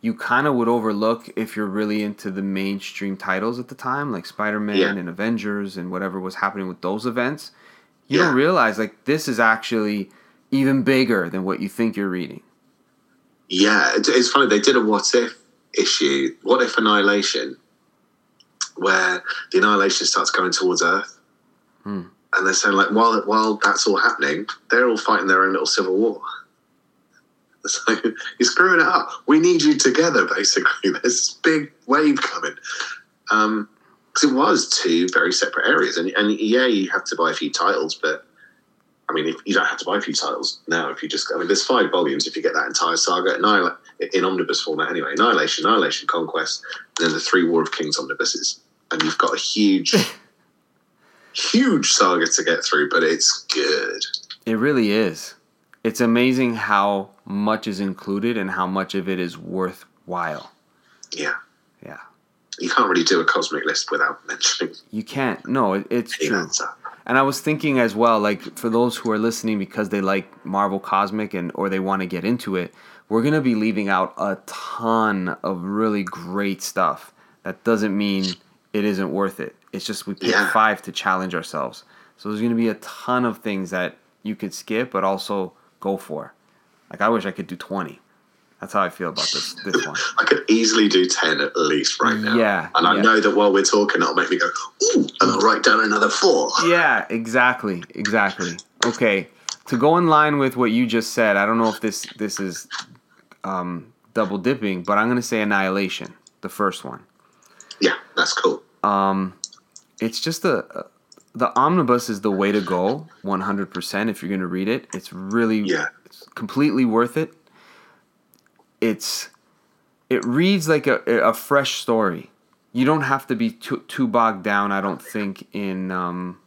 you kind of would overlook if you're really into the mainstream titles at the time, like Spider-Man Yeah. and Avengers and whatever was happening with those events. You don't realize like this is actually even bigger than what you think you're reading. Yeah, it's funny. They did a what if issue, what if Annihilation, where the Annihilation starts going towards Earth, Hmm. And they're saying like, while while that's all happening, they're all fighting their own little civil war. [LAUGHS] Like you're screwing it up. We need you together, basically. [LAUGHS] There's this big wave coming. Um, because it was two very separate areas, and and yeah, you have to buy a few titles, but I mean, if you don't have to buy a few titles now. If you just, I mean, there's five volumes. If you get that entire saga, Annihil- in omnibus format anyway, Annihilation, Annihilation, Conquest, and then the three War of Kings omnibuses, and you've got a huge, [LAUGHS] huge saga to get through. But it's good. It really is. It's amazing how much is included and how much of it is worthwhile. Yeah, Yeah. you can't really do a cosmic list without mentioning You can't. No, it, it's true. stuff. And I was thinking as well, like for those who are listening because they like Marvel Cosmic and or they want to get into it, we're gonna be leaving out a ton of really great stuff. That doesn't mean it isn't worth it. It's just we picked Yeah. five to challenge ourselves. So there's gonna be a ton of things that you could skip, but also go for. Like I wish I could do twenty. That's how I feel about this this one. [LAUGHS] I could easily do ten at least right now. Yeah, and I yeah. know that while we're talking, it'll make me go, ooh, and I'll write down another four. Yeah, exactly, exactly. Okay, to go in line with what you just said, I don't know if this this is um, double dipping, but I'm gonna say Annihilation, the first one. Yeah, that's cool. Um, it's just the the omnibus is the way to go, 100%. If you're gonna read it, it's really Yeah. it's completely worth it. It's it reads like a, a fresh story. You don't have to be too, too bogged down, I don't think, in um,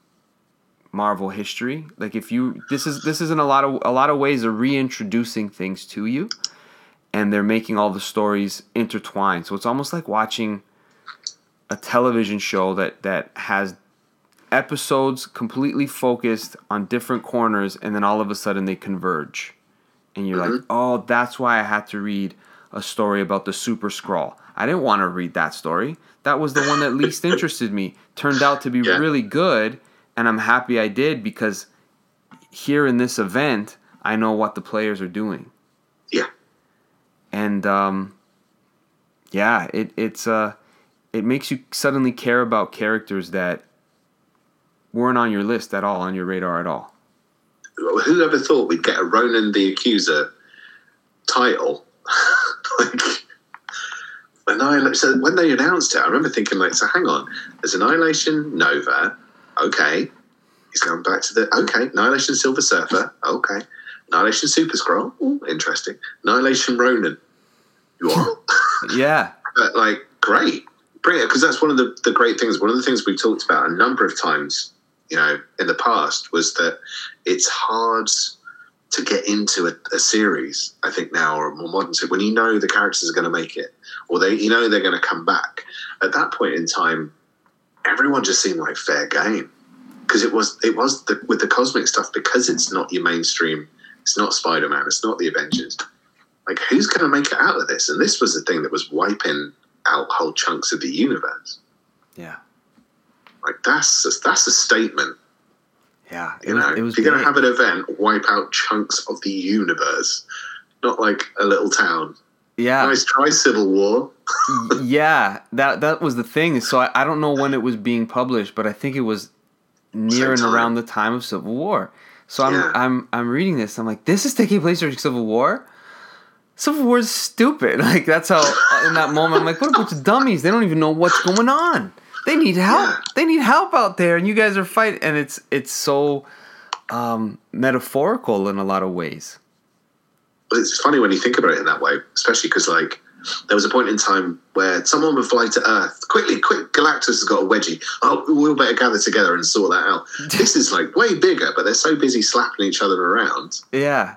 Marvel history. Like if you this is this is in a lot of a lot of ways of reintroducing things to you, and they're making all the stories intertwined. So it's almost like watching a television show that that has episodes completely focused on different corners, and then all of a sudden they converge, and you're like, oh, that's why I had to read a story about the Super Skrull. I didn't want to read that story. That was the one that least [LAUGHS] interested me. Turned out to be Yeah. really good, and I'm happy I did because here in this event, I know what the players are doing. Yeah. And um, yeah, it it's uh, it makes you suddenly care about characters that weren't on your list at all, on your radar at all. Who ever thought we'd get a Ronan the Accuser title? [LAUGHS] like, Annihilation. So when they announced it, I remember thinking, like, so hang on, there's Annihilation Nova. Okay. He's going back to the. Okay. Annihilation Silver Surfer. Okay. Annihilation Super Skrull. Ooh, interesting. Annihilation Ronan. You are? [LAUGHS] Yeah, but like great because that's one of the, the great things one of the things we've talked about a number of times you know in the past was that it's hard to get into a, a series i think now or a more modern series when you know the characters are going to make it or they you know they're going to come back. At that point in time everyone just seemed like fair game because it was it was the, with the cosmic stuff because it's not your mainstream it's not spider-man it's not the avengers like who's going to make it out of this? And this was the thing that was wiping out whole chunks of the universe yeah, like that's a, that's a statement yeah. It you was know it was if you're going to have an event wipe out chunks of the universe not like a little town yeah. nice try civil war [LAUGHS] yeah, that that was the thing. So I, I don't know when it was being published, but I think it was near and around the time of Civil War. So I'm Yeah. I'm I'm reading this. I'm like, this is taking place during Civil War. Civil War is stupid. [LAUGHS] Like that's how in that moment I'm like, what a bunch of dummies. They don't even know what's going on. They need help. Yeah. They need help out there, and you guys are fighting. And it's it's so um, metaphorical in a lot of ways. But it's funny when you think about it in that way, especially because like there was a point in time where someone would fly to Earth quickly. Quick, Galactus has got a wedgie. Oh, we'll better gather together and sort that out. [LAUGHS] this is like way bigger, but they're so busy slapping each other around Yeah,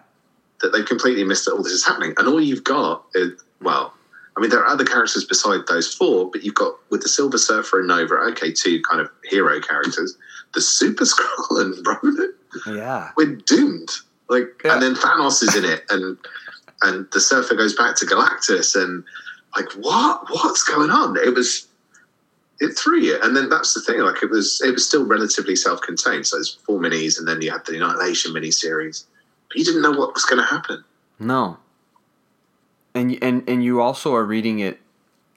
that they've completely missed that all this is happening. And all you've got is well, I mean, there are other characters beside those four, but you've got with the Silver Surfer and Nova, okay, two kind of hero characters. The Super [LAUGHS] Skrull and Ronan yeah, we're doomed. Like, Yeah. and then Thanos is in it, and and the Surfer goes back to Galactus, and like, what? What's going on? It was, it threw you, and then that's the thing. Like, it was, it was still relatively self-contained. So there's four minis, and then you had the Annihilation miniseries, but you didn't know what was going to happen. No. And and and you also are reading it.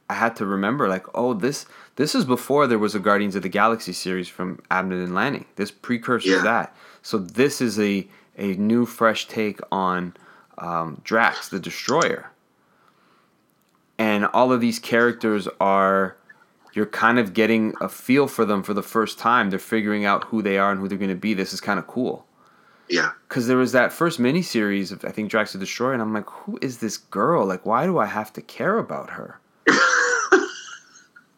I had to remember, like, oh, this this is before there was a Guardians of the Galaxy series from Abnett and Lanning. This precursor Yeah. that. So this is a a new, fresh take on um, Drax, the Destroyer. And all of these characters are, you're kind of getting a feel for them for the first time. They're figuring out who they are and who they're going to be. This is kind of cool Yeah, because there was that first miniseries of I think Drax the Destroyer, and I'm like, who is this girl? Like, why do I have to care about her? [LAUGHS]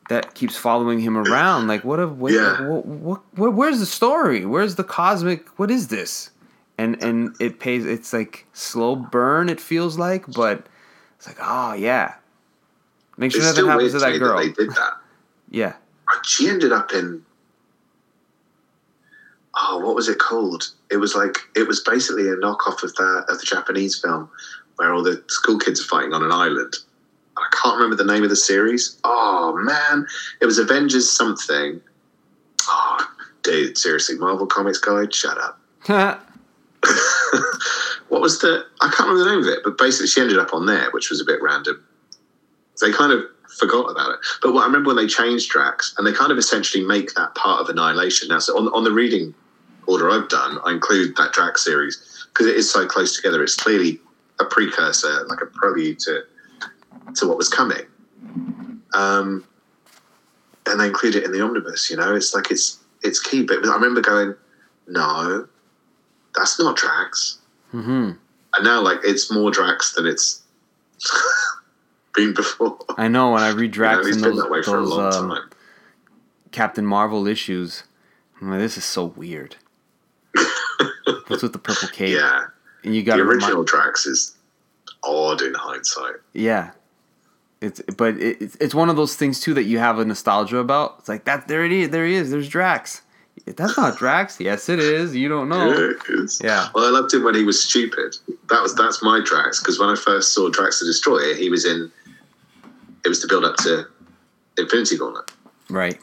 that keeps following him around. Like, what? A, what, Yeah. what, what, what? Where's the story? Where's the cosmic? What is this? And and it pays. It's like slow burn. It feels like, but it's like, oh yeah. Make sure it's nothing happens to to that girl. that they did that. [LAUGHS] yeah. She ended up in. Oh, what was it called? It was like it was basically a knockoff of that of the Japanese film where all the school kids are fighting on an island. I can't remember the name of the series. Oh man, it was Avengers something. Oh, dude, seriously, Marvel Comics guy, shut up. [LAUGHS] what was the? I can't remember the name of it, but basically she ended up on there, which was a bit random. They kind of forgot about it. But what I remember when they changed tracks, and they kind of essentially make that part of Annihilation. Now, so on, on the reading order I've done, I include that Drax series because it is so close together. It's clearly a precursor, like a prelude to to what was coming. Um, and they include it in the omnibus. You know, it's like it's it's key. But I remember going, no, that's not Drax. hmm And now, like, it's more Drax than it's [LAUGHS] been before. I know when I read You know, Drax in those, that way for a those um. Captain Marvel issues, I'm like, this is so weird. What's with the purple cape? Yeah, And you got the original Drax is odd in hindsight. Yeah. It's but it, it's it's one of those things too that you have a nostalgia about. It's like that there it is, there he is, there's Drax. That's not [LAUGHS] Drax. Yes, it is. You don't know. Yeah, it is. Yeah. Well, I loved him when he was stupid. That was that's my Drax because when I first saw Drax the Destroyer, he was in. It was the build up to Infinity Gauntlet. Right.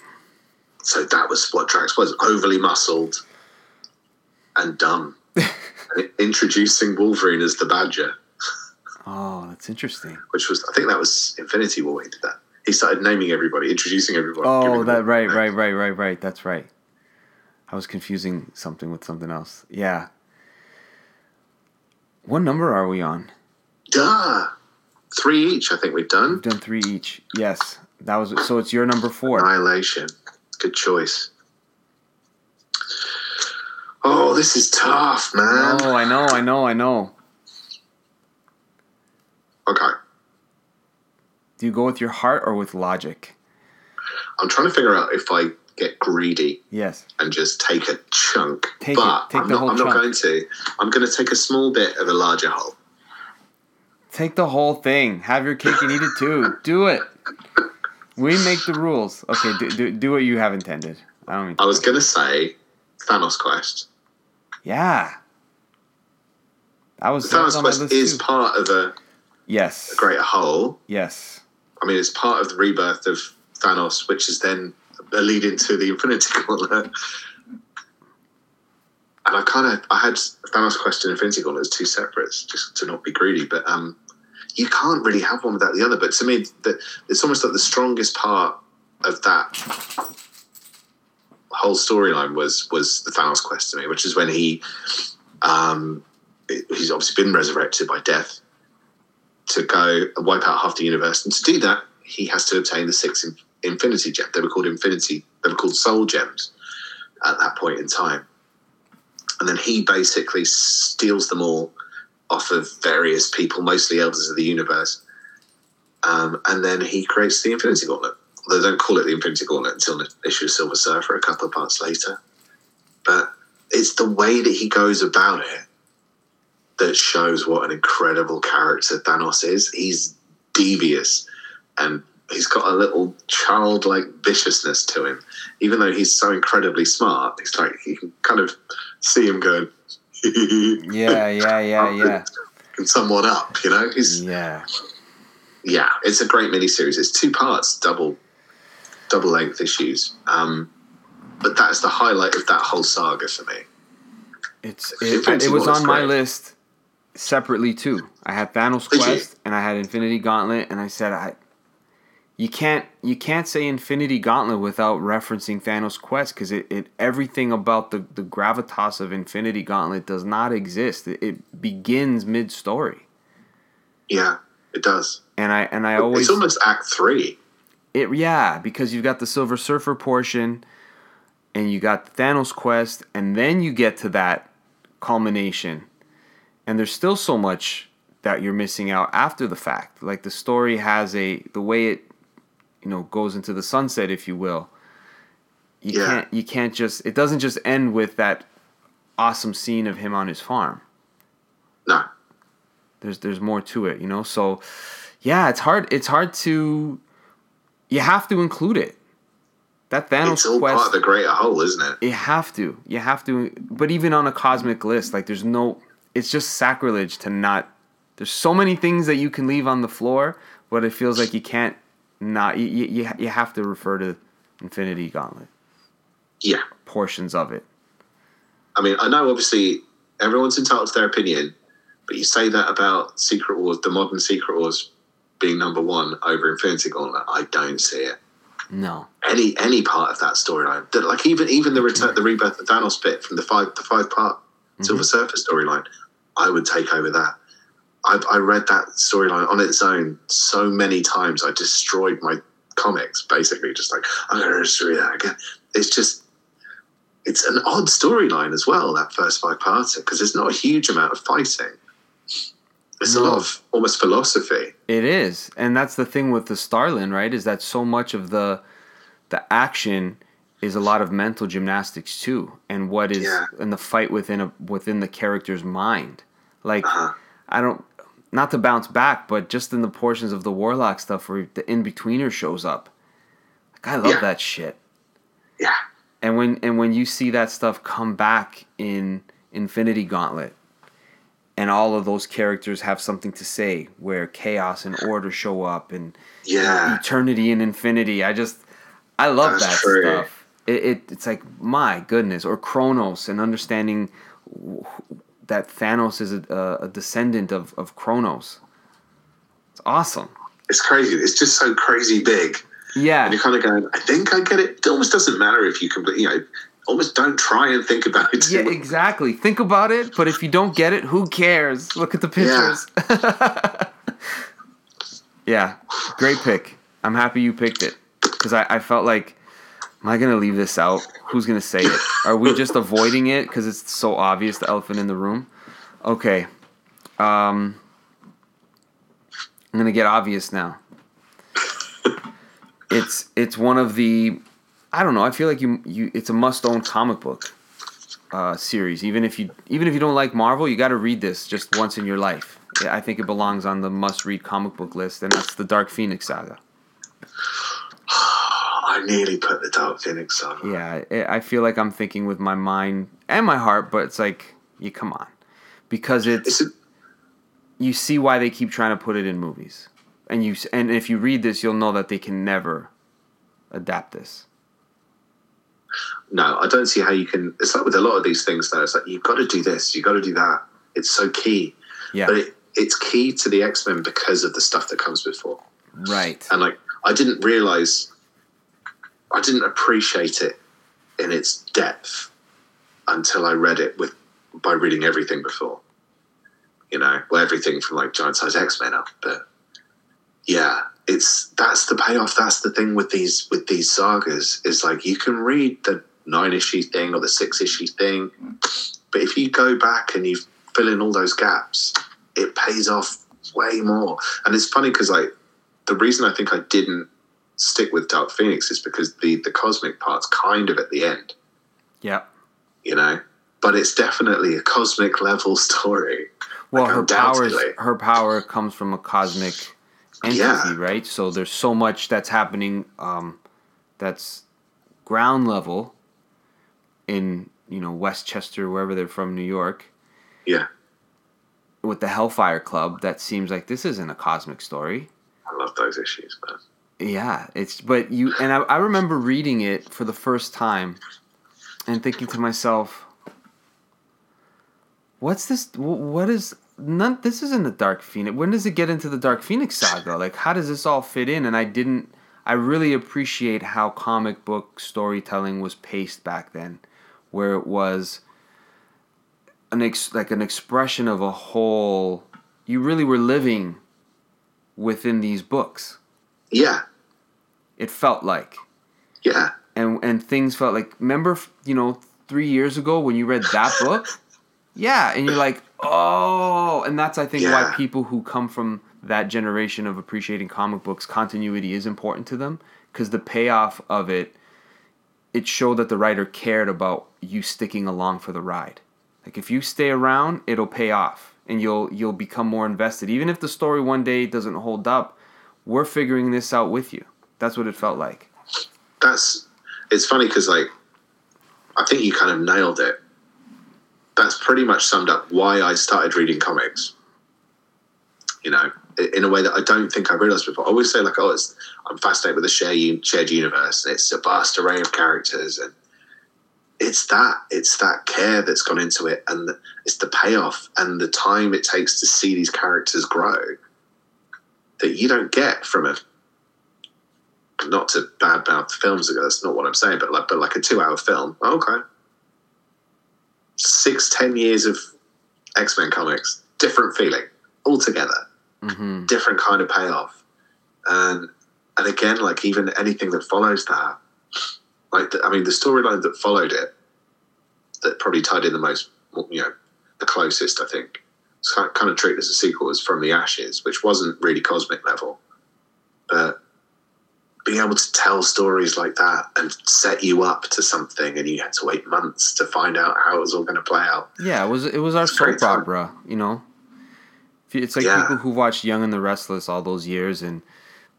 So that was what Drax was overly muscled and dumb. [LAUGHS] Introducing Wolverine as the Badger, Oh, that's interesting. which was, I think that was Infinity War. He did that. He started naming everybody, introducing everybody. Oh, that right, names. right, right, right, right. That's right. I was confusing something with something else. Yeah. What number are we on? Duh. Three each, I think we've done. We've done three each. Yes, that was so. It's your number four. Annihilation. Good choice. Oh, this is tough, man. Oh, I know, I know, I know. Okay. Do you go with your heart or with logic? I'm trying to figure out if I get greedy Yes. and just take a chunk. Take it. but Take I'm, the not, whole I'm not going to. I'm going to take a small bit of a larger whole. Take the whole thing. Have your cake and eat it too. [LAUGHS] Do it. We make the rules. Okay, do, do, do what you have intended. I don't. I was going to say Thanos Quest. Yeah. That was, was Thanos Quest is too. part of a, Yes. a greater whole. Yes. I mean, it's part of the rebirth of Thanos, which is then a lead into the Infinity [LAUGHS] Gauntlet. And I kind of I had Thanos Quest and Infinity Gauntlet as two separates, just to not be greedy. But um, you can't really have one without the other. But to me, the, it's almost like the strongest part of that whole storyline was was the Thanos Quest to me, which is when he um, he's obviously been resurrected by death to go and wipe out half the universe. And to do that, he has to obtain the six Infinity Gems. They were called Infinity. They were called Soul Gems at that point in time. And then he basically steals them all off of various people, mostly elders of the universe. Um, and then he creates the Infinity Gauntlet. They don't call it the Infinity Gauntlet until the issue of Silver Surfer a couple of parts later. But it's the way that he goes about it that shows what an incredible character Thanos is. He's devious and he's got a little childlike viciousness to him. Even though he's so incredibly smart, he's like you can kind of see him going [LAUGHS] Yeah, yeah, yeah, yeah. Can someone up, you know? He's Yeah. yeah, it's a great miniseries. It's two parts, double double length issues. Um, but that's the highlight of that whole saga for me. It's it, it was on my great. list separately too. I had Thanos Did you? Quest and I had Infinity Gauntlet, and I said I. You can't you can't say Infinity Gauntlet without referencing Thanos Quest because it, it everything about the, the gravitas of Infinity Gauntlet does not exist. It, it begins mid story, Yeah, it does. and I and I always it's almost Act Three. It yeah, because you've got the Silver Surfer portion, and you got the Thanos quest, and then you get to that culmination, and there's still so much that you're missing out after the fact. Like the story has a the way it, you know, goes into the sunset, if you will. You Yeah. can't you can't just it doesn't just end with that awesome scene of him on his farm No, there's there's more to it you know so yeah it's hard it's hard to you have to include it. That thanos it's all quest part of the greater whole, isn't it? you have to. You have to. But even on a cosmic list like there's no it's just sacrilege to not there's so many things that you can leave on the floor but it feels like you can't not you, you, you you have to refer to infinity gauntlet. Yeah. portions of it. I mean, I know obviously everyone's entitled to their opinion, But you say that about Secret Wars, the modern Secret Wars being number one over Infinity Gauntlet. I don't see it. No. Any any part of that storyline, like even even the return, the rebirth of Thanos bit from the five the five part mm-hmm. Silver Surfer storyline, I would take over that. I've I read that storyline on its own so many times. I destroyed my comics basically, just like I'm going to destroy that again. It's just it's an odd storyline as well. That first five parter because there's not a huge amount of fighting. It's a lot of almost philosophy. It is, and that's the thing with the Starlin, right? Is that so much of the the action is a lot of mental gymnastics too, and what is Yeah. and the fight within a within the character's mind. Like Uh-huh. I don't, not to bounce back, but just in the portions of the Warlock stuff where the in betweener shows up, like I love Yeah. that shit. Yeah, And when and when you see that stuff come back in Infinity Gauntlet, and all of those characters have something to say, where chaos and order show up, and yeah. eternity and infinity. I just I love That's that true. stuff. It, it it's like my goodness, or Kronos and understanding wh- that Thanos is a, a descendant of of Kronos. It's awesome. It's crazy. It's just so crazy big. Yeah, And you're kind of going, I think I get it. It almost doesn't matter if you completely, you know, almost don't try and think about it. yeah, exactly. Think about it, but if you don't get it, who cares? Look at the pictures. [LAUGHS] Yeah, great pick. I'm happy you picked it because I, I felt like, am I gonna leave this out? Who's gonna say it? Are we just avoiding it because it's so obvious, the elephant in the room? Okay, um, I'm gonna get obvious now. It's it's one of the, I don't know. I feel like you you it's a must own comic book uh, series. Even if you even if you don't like Marvel, you got to read this just once in your life. I think it belongs on the must read comic book list, and that's the Dark Phoenix saga. [SIGHS] I nearly put the Dark Phoenix on. Yeah, I I feel like I'm thinking with my mind and my heart, but it's like, you come on, because it's It's a, you see why they keep trying to put it in movies, and you and if you read this, you'll know that they can never adapt this. No, I don't see how you can. It's like with a lot of these things, though. It's like you've got to do this, you've got to do that. It's so key, Yeah, but it, it's key to the X Men because of the stuff that comes before. right. And like, I didn't realize, I didn't appreciate it in its depth until I read it with by reading everything before. You know, well, everything from like Giant Size X Men up, but yeah, it's that's the payoff. That's the thing with these with these sagas is like you can read the nine issue thing or the six issue thing, but if you go back and you fill in all those gaps, it pays off way more. And it's funny because like the reason I think I didn't stick with Dark Phoenix is because the the cosmic part's kind of at the end, Yeah. you know. But it's definitely a cosmic level story. Well, Like, her powers, her power comes from a cosmic entity, Yeah. right? So there's so much that's happening um, that's ground level in you know Westchester, wherever they're from, New York, Yeah, with the Hellfire Club. That seems like this isn't a cosmic story. I love those issues, man. Yeah, it's but you and I, I remember reading it for the first time and thinking to myself, "What's this? What is none? This isn't the Dark Phoenix. When does it get into the Dark Phoenix saga? Like, how does this all fit in?" And I didn't. I really appreciate how comic book storytelling was paced back then, where it was an ex, like an expression of a whole. You really were living within these books Yeah, it felt like yeah, and and things felt like remember you know 3 years ago when you read that book [LAUGHS] yeah and you're like oh and that's i think why people who come from that generation of appreciating comic books continuity is important to them cuz the payoff of it it showed that the writer cared about you sticking along for the ride. Like if you stay around it'll pay off and you'll you'll become more invested. Even if the story one day doesn't hold up we're figuring this out with you. That's what it felt like. That's it's funny because like I think you kind of nailed it. That's pretty much summed up why I started reading comics. You know, in a way that I don't think I realized before. I always say like, oh, I'm fascinated with the shared shared universe, and it's a vast array of characters, and it's that it's that care that's gone into it, and the, it's the payoff and the time it takes to see these characters grow that you don't get from a not to badmouth films ago. That's not what I'm saying, but like but like a two hour film. Oh, okay, six ten years of X Men comics, different feeling altogether, Mm-hmm. different kind of payoff, and and again, like even anything that follows that, like the, I mean, the storyline that followed it, that probably tied in the most, you know, the closest. I think it's kind kind of treated as a sequel was From the Ashes, which wasn't really cosmic level, but being able to tell stories like that and set you up to something, and you had to wait months to find out how it was all going to play out. Yeah, it was it was our It's soap time. opera, you know. It's like Yeah. people who watched Young and the Restless all those years, and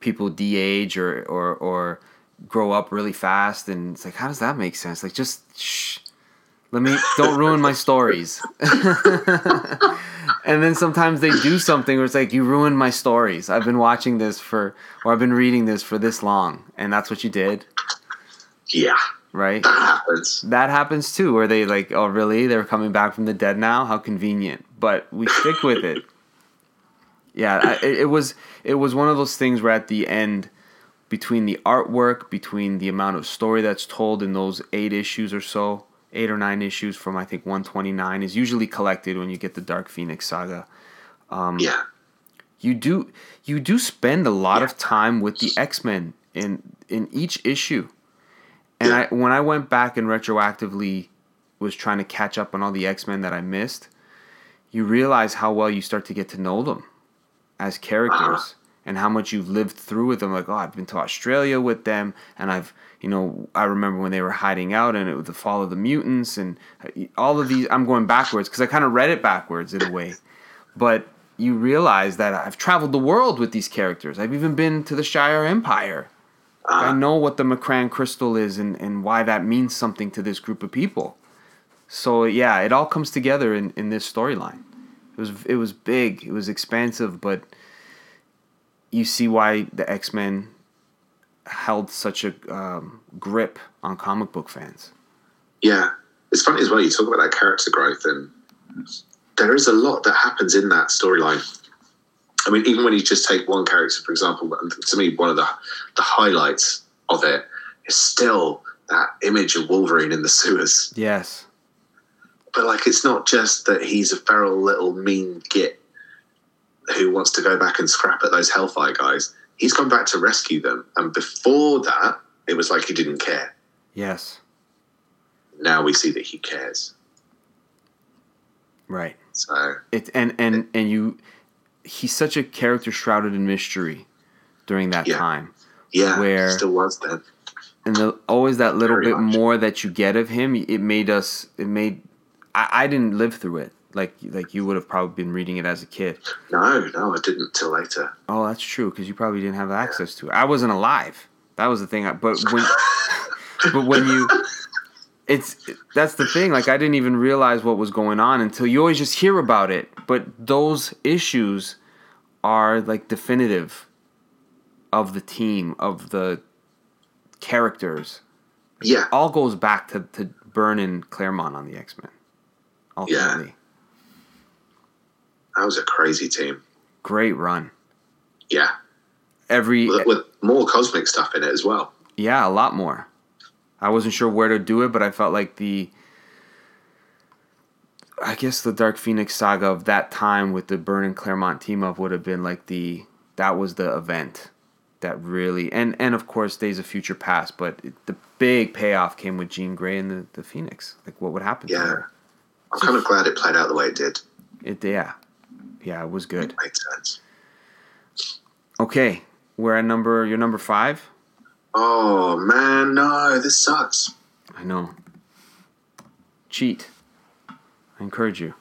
people de-age or or or grow up really fast, and it's like, how does that make sense? Like, just shh, let me don't ruin my [LAUGHS] stories. [LAUGHS] and then sometimes they do something where it's like, you ruined my stories. I've been watching this for, or I've been reading this for this long, and that's what you did, Yeah, right? that happens. that happens too where they like oh really? They're coming back from the dead now? How convenient. But we stick with it. Yeah I, it, it was it was one of those things where at the end between the artwork between the amount of story that's told in those eight issues or so eight or nine issues from i think 129 is usually collected when you get the dark phoenix saga. Um, yeah, you do you do spend a lot of time with the X-Men in in each issue. And Yeah. I when I went back and retroactively was trying to catch up on all the X-Men that I missed, you realize how well you start to get to know them as characters uh-huh. and how much you've lived through with them. Like oh I've been to Australia with them and I've you know I remember when they were hiding out and it was the fall of the mutants and all of these I'm going backwards cuz I kind of read it backwards in a way but you realize that I've traveled the world with these characters. I've even been to the Shi'ar Empire. I uh, know what the M'Kraan crystal is and, and why that means something to this group of people. So yeah, it all comes together in, in this storyline. It was it was big, it was expansive, but you see why the X Men held such a um, grip on comic book fans. yeah. It's funny as well. You talk about that character growth, and there is a lot that happens in that storyline. I mean, even when you just take one character, for example, to me, one of the the highlights of it is still that image of Wolverine in the sewers. Yes. But like, it's not just that he's a feral little mean git who wants to go back and scrap at those Hellfire guys. He's gone back to rescue them, and before that, it was like he didn't care. Yes. Now we see that he cares. Right. So It and and and you he's such a character shrouded in mystery during that Yeah. time. yeah, Where- still was then. and the, always that little Very bit much. more that you get of him it made us it made I, I didn't live through it like like you would have probably been reading it as a kid. No, no, I didn't till later. oh that's true because you probably didn't have access to it. I wasn't alive. That was the thing I, but when [LAUGHS] but when you it's that's the thing like i didn't even realize what was going on until you always just hear about it but those issues are like definitive of the team of the characters. Yeah, all goes back to, to Byrne and Claremont on the X Men. Ultimately, that was a crazy team. great run. Yeah, Every with, with more cosmic stuff in it as well. yeah, a lot more. I wasn't sure where to do it, but I felt like the I guess the Dark Phoenix saga of that time with the Byrne and Claremont team up would have been like the that was the event that really and and of course Days of Future Past, but it, the big payoff came with Jean Grey and the, the Phoenix. Like what would happen to Yeah. I'm kind of glad it played out the way it did. It yeah. Yeah, it was good. Made sense. Okay, we're at number. You're number five. Oh man, no, this sucks. I know. Cheat. I encourage you.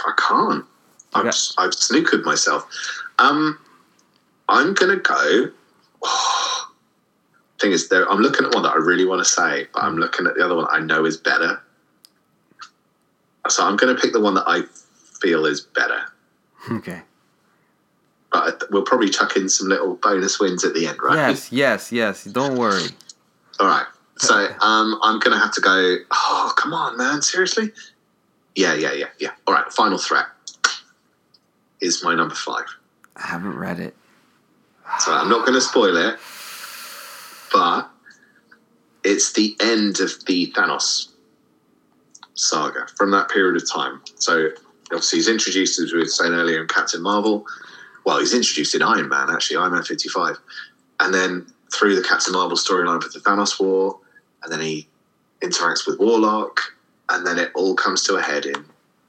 I can't. I've, got- I've snookered myself. Um, I'm gonna go. [SIGHS] thing is, there. I'm looking at one that I really want to say, but I'm looking at the other one I know is better. So I'm gonna pick the one that I feel is better. Okay. But we'll probably chuck in some little bonus wins at the end, right? Yes, yes, yes. Don't worry. All right. So um, I'm gonna have to go. Oh, come on, man! Seriously? Yeah, yeah, yeah, yeah. All right. Final threat is my number five. I haven't read it. So I'm not going to spoil it, but it's the end of the Thanos saga from that period of time. So obviously he's introduced, as we were saying earlier, in Captain Marvel. Well, he's introduced in Iron Man, actually, Iron Man 55. And then through the Captain Marvel storyline with the Thanos War, and then he interacts with Warlock, and then it all comes to a head in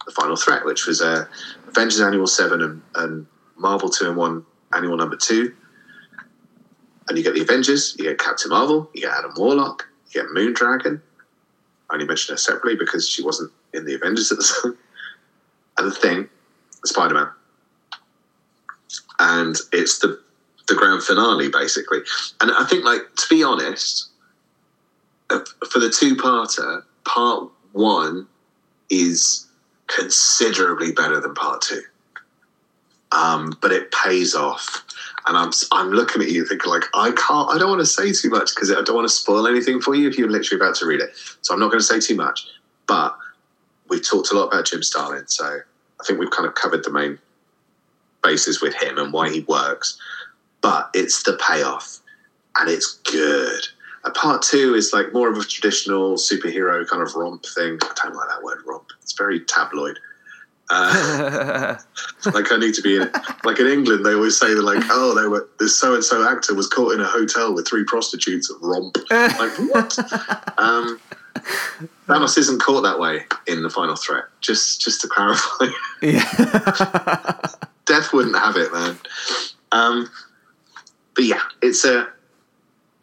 the final threat, which was uh, Avengers Annual 7 and, and Marvel 2 and 1 Annual Number 2. And you get the Avengers, you get Captain Marvel, you get Adam Warlock, you get Moondragon. I only mentioned her separately because she wasn't in the Avengers at the [LAUGHS] time. And the Thing, Spider Man. And it's the the grand finale, basically. And I think, like, to be honest, uh, for the two parter, part one is considerably better than part two. Um, but it pays off. And I'm, I'm looking at you thinking, like, I can't, I don't want to say too much because I don't want to spoil anything for you if you're literally about to read it. So I'm not going to say too much. But we've talked a lot about Jim Starlin. So I think we've kind of covered the main bases with him and why he works. But it's the payoff and it's good. And part two is like more of a traditional superhero kind of romp thing. I don't like that word romp. It's very tabloid. Uh, [LAUGHS] like I need to be in. Like in England, they always say they're like, oh, they were this so and so actor was caught in a hotel with three prostitutes at romp. Like what? [LAUGHS] um, [LAUGHS] Thanos isn't caught that way in the final threat. Just just to clarify, yeah. [LAUGHS] Death wouldn't have it, man. Um, but yeah, it's a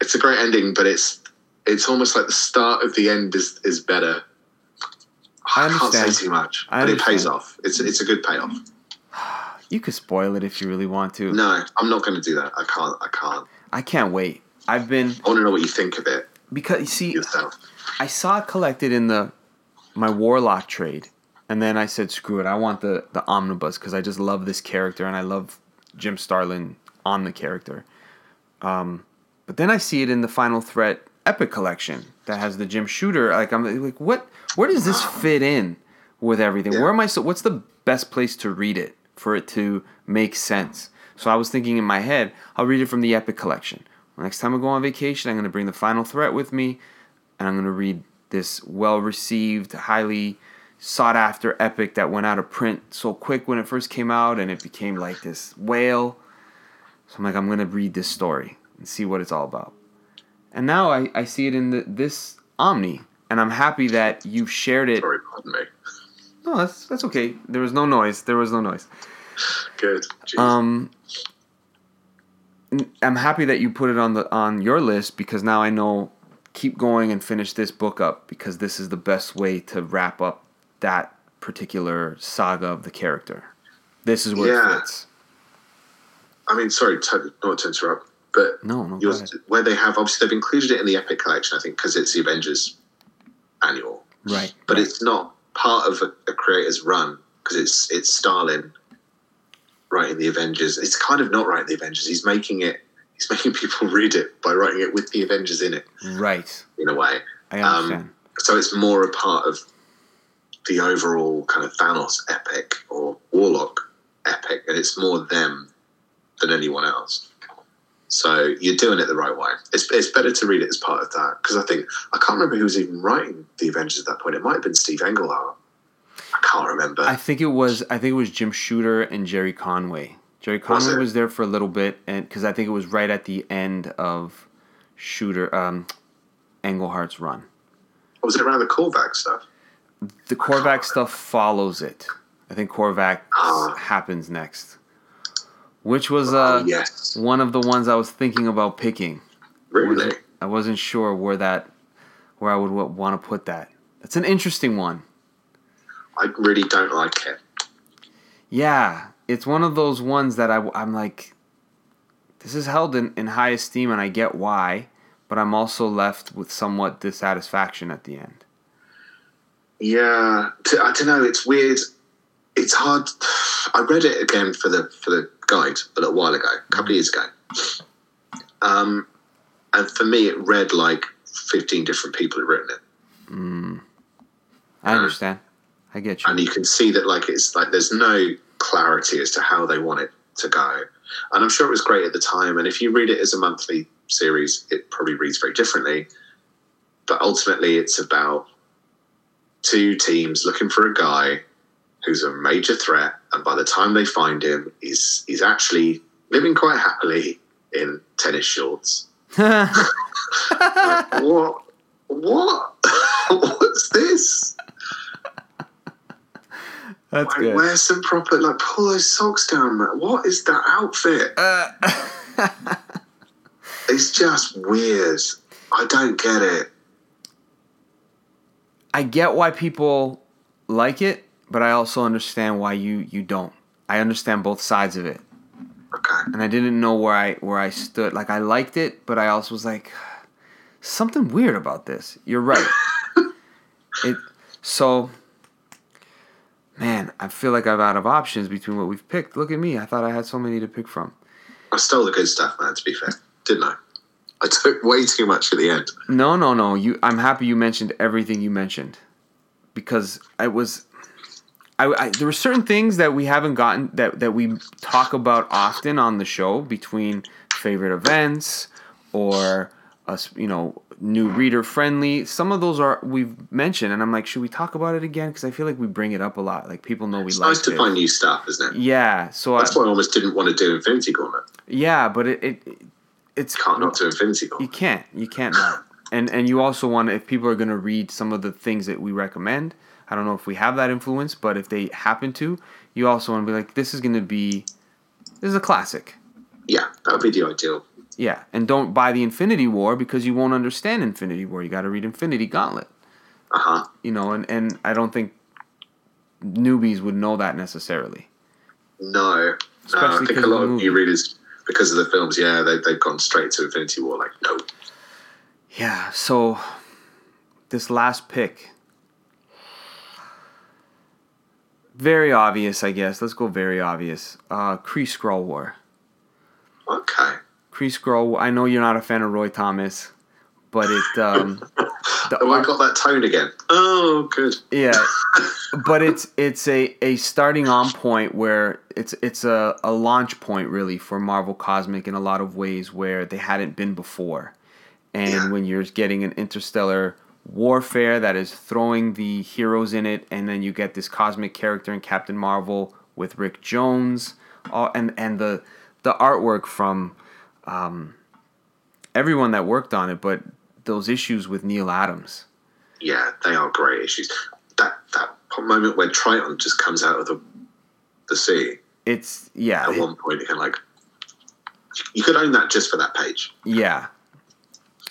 it's a great ending, but it's it's almost like the start of the end is is better. I can't say too much, I but it pays off. It's it's a good payoff. you could spoil it if you really want to. No, I'm not going to do that. I can't. I can't. I can't wait. I've been I want to know what you think of it because you see, yourself. I saw it collected in the my Warlock trade, and then I said, "Screw it! I want the the omnibus because I just love this character and I love Jim Starlin on the character." Um, but then I see it in the Final Threat Epic Collection that has the Jim Shooter. Like I'm like, what? Where does this fit in with everything? Yeah. Where am I? So what's the best place to read it for it to make sense? So I was thinking in my head, I'll read it from the Epic Collection. Next time I go on vacation, I'm going to bring the Final Threat with me, and I'm going to read this well received, highly sought after epic that went out of print so quick when it first came out, and it became like this whale. So I'm like, I'm going to read this story and see what it's all about. And now I, I see it in the, this Omni, and I'm happy that you've shared it. Sorry, pardon me. No, that's, that's okay. There was no noise. There was no noise. Good. Jeez. Um, I'm happy that you put it on the on your list because now I know keep going and finish this book up because this is the best way to wrap up that particular saga of the character. This is where Yeah. it fits. I mean, sorry, to, not to interrupt, but No, no, where they have obviously they've included it in the Epic Collection, I think, because it's the Avengers annual. Right. but right. it's not part of a, a creator's run because it's it's Starlin writing the Avengers. It's kind of not writing the Avengers. He's making it. He's [LAUGHS] making people read it by writing it with the Avengers in it, right. in a way. I Um. So it's more a part of the overall kind of Thanos epic or Warlock epic, and it's more them than anyone else. So you're doing it the right way. It's, it's better to read it as part of that because I think I can't remember who was even writing the Avengers at that point. It might have been Steve Englehart. I can't remember. I think it was I think it was Jim Shooter and Jerry Conway. Jerry Conway it? was there for a little bit, and because I think it was right at the end of Shooter um, Englehart's run. Or was it around the Korvac stuff? The Korvac stuff follows it. I think Korvac Ah. happens next, which was uh, oh, yes. one of the ones I was thinking about picking. Really? I wasn't sure where that, where I would want to put that. That's an interesting one. I really don't like it. Yeah, it's one of those ones that I, I'm like, this is held in, in high esteem, and I get why, but I'm also left with somewhat dissatisfaction at the end. Yeah, I don't know. It's weird. It's hard. I read it again for the for the guide a little while ago, a couple of years ago. Um, and for me, it read like 15 different people had written it. I understand. I get you. and you can see that like it's like there's no clarity as to how they want it to go. And i'm sure it was great at the time and if you read it as a monthly series it probably reads very differently. But ultimately it's about two teams looking for a guy who's a major threat and by the time they find him he's he's actually living quite happily in tennis shorts. [LAUGHS] What what? [LAUGHS] What's this That's Like, good. wear some proper, like, pull those socks down, man. What is that outfit? Uh, [LAUGHS] It's just weird. I don't get it. I get why people like it, but I also understand why you you don't. I understand both sides of it, Okay. and I didn't know where I where I stood. Like I liked it, but I also was like, something weird about this. You're right. [LAUGHS] it so. Man, I feel like I'm out of options between what we've picked. Look at me. I thought I had so many to pick from. I stole the good stuff, man, to be fair. Didn't I? I took way too much at the end. No, no, no. You, I'm happy you mentioned everything you mentioned, because I was, I, I there were certain things that we haven't gotten that that we talk about often on the show between favorite events or us, you know, new reader friendly. Some of those are we've mentioned, and I'm like, should we talk about it again? Because I feel like we bring it up a lot. Like people know we It's like nice to it. find new stuff, isn't it? yeah. So I, That's why I almost didn't want to do Infinity Gauntlet. yeah, but it, it it's Can't not do Infinity Corner. You can't. You can't not. And and you also want to, if people are going to read some of the things that we recommend. I don't know if we have that influence, but if they happen to, you also want to be like, this is going to be, this is a classic. Yeah, that would be the ideal. Yeah, and don't buy the Infinity War because you won't understand Infinity War. You got to read Infinity Gauntlet. Uh huh. You know, and and I don't think newbies would know that necessarily. No. No, I think a lot of new readers, because of the films, yeah, they, they've gone straight to Infinity War. Like, no. Yeah. So this last pick, very obvious, I guess. Let's go very obvious. Uh, Kree Skrull War. Okay. Kree Skrull. I know you're not a fan of Roy Thomas, but it. Um, [LAUGHS] the Oh, I got that tone again. Oh, good. yeah, [LAUGHS] but it's it's a, a starting on point where it's it's a, a launch point really for Marvel Cosmic in a lot of ways where they hadn't been before. And Yeah. when you're getting an interstellar warfare that is throwing the heroes in it, and then you get this cosmic character in Captain Marvel with Rick Jones, all, and and the the artwork from um, everyone that worked on it, but those issues with Neal Adams. Yeah, they are great issues. That that moment where Triton just comes out of the the sea It's yeah, at one point, you can like you could own that just for that page. Yeah.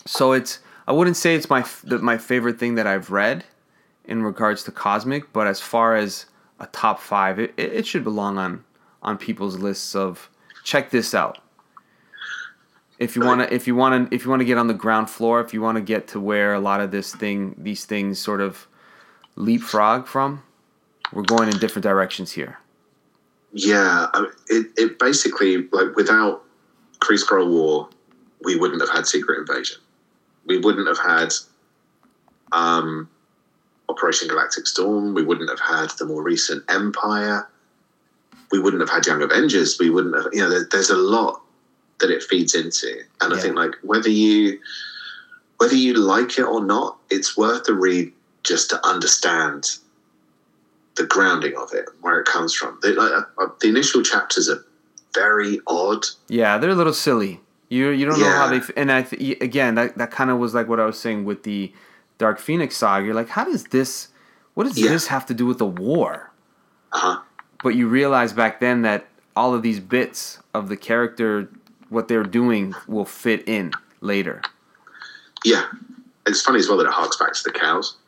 So it's I wouldn't say it's my the, my favorite thing that I've read in regards to cosmic, but as far as a top five, it, it it should belong on on people's lists of check this out. If you wanna if you wanna if you wanna get on the ground floor, if you wanna get to where a lot of this thing these things sort of leapfrog from, we're going in different directions here. Yeah, it it basically like without Kree Skrull War, we wouldn't have had Secret Invasion. We wouldn't have had um, Operation Galactic Storm. We wouldn't have had the more recent Empire. We wouldn't have had Young Avengers. We wouldn't have, you know, there, there's a lot that it feeds into, and I think like whether you whether you like it or not, it's worth a read just to understand the grounding of it, where it comes from. The, like, uh, the initial chapters are very odd. Yeah, they're a little silly. You you don't know how they and I th- again that that kind of was like what I was saying with the Dark Phoenix saga. You're like, how does this? What does Yeah. this have to do with the war? Uh-huh. But you realize back then that all of these bits of the character, what they're doing, will fit in later. Yeah. It's funny as well that it harks back to the cows. [LAUGHS]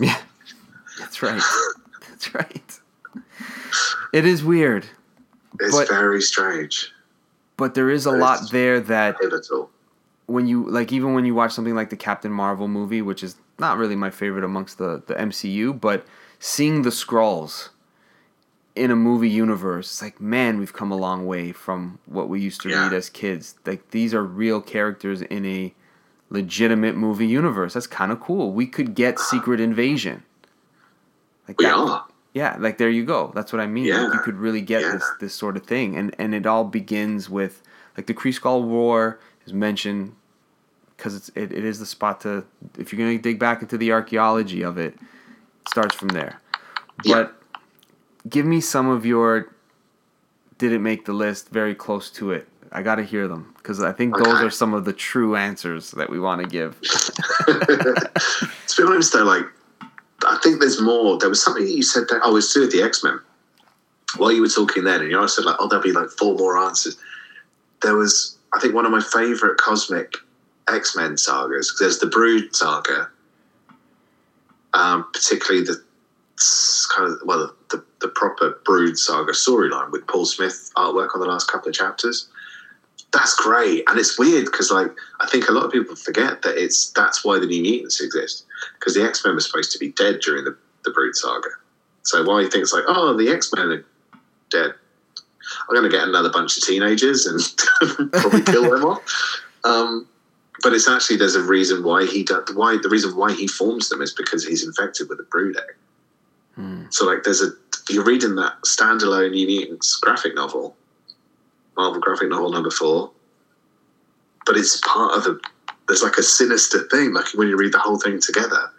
Yeah, that's right. that's right. It is weird, It's But- very strange. but there is a lot there that Pivotal. when you like even when you watch something like the Captain Marvel movie, which is not really my favorite amongst the the MCU, but seeing the Skrulls in a movie universe, it's like man, we've come a long way from what we used to Yeah. read as kids. Like these are real characters in a legitimate movie universe. That's kind of cool. We could get Secret Invasion. Like We that- are. Yeah, like there you go. That's what I mean. Yeah. Like, you could really get Yeah. this this sort of thing, and and it all begins with like the Kree Skrull War is mentioned because it's it, it is the spot to if you're gonna dig back into the archaeology of it, it starts from there. But give me some of your didn't make the list very close to it. I got to hear them because I think those are some of the true answers that we want to give. [LAUGHS] to be honest, though, like I think there's more. There was something that you said that. Oh, it's to do with the X Men. While you were talking then, and you said like, oh, there'll be like four more answers. There was, I think, one of my favorite cosmic X Men sagas. There's the Brood saga, um, particularly the kind of well, the, the proper Brood saga storyline with Paul Smith artwork on the last couple of chapters. That's great, and it's weird because like I think a lot of people forget that it's that's why the New Mutants exist because the X Men were supposed to be dead during the, the Brood saga. So why he thinks like, oh, the X Men are dead. I'm going to get another bunch of teenagers and [LAUGHS] probably kill them all. Um, but it's actually there's a reason why he does why the reason why he forms them is because he's infected with a brood egg. Hmm. So like there's a you're reading that standalone Mutants graphic novel, Marvel graphic novel number four, but it's part of the there's like a sinister thing like when you read the whole thing together.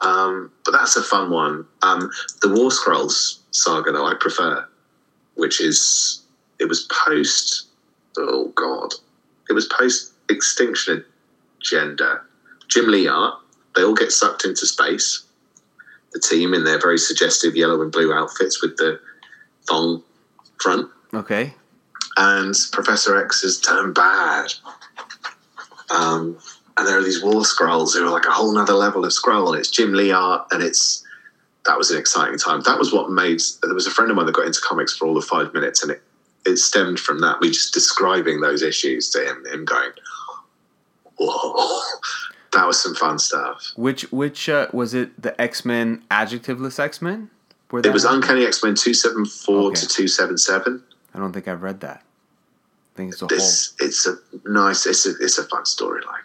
Um, but that's a fun one. Um, the War Skrulls saga though I prefer, which is it was post oh god, it was post Extinction Agenda. Jim Lee art. They all get sucked into space the team in their very suggestive yellow and blue outfits with the thong front. Okay. And Professor X has turned bad. Um, and there are these war Skrulls who are like a whole nother level of Skrull. And it's Jim Lee art, and it's that was an exciting time. That was what made. There was a friend of mine that got into comics for all of five minutes, and it it stemmed from that. We just describing those issues to him, him going, "Whoa." That was some fun stuff. Which which uh, was it? The X Men adjectiveless X Men? It was Uncanny X Men two seven four to two seven seven. I don't think I've read that. I think it's a whole. It's a nice. It's a it's a fun storyline.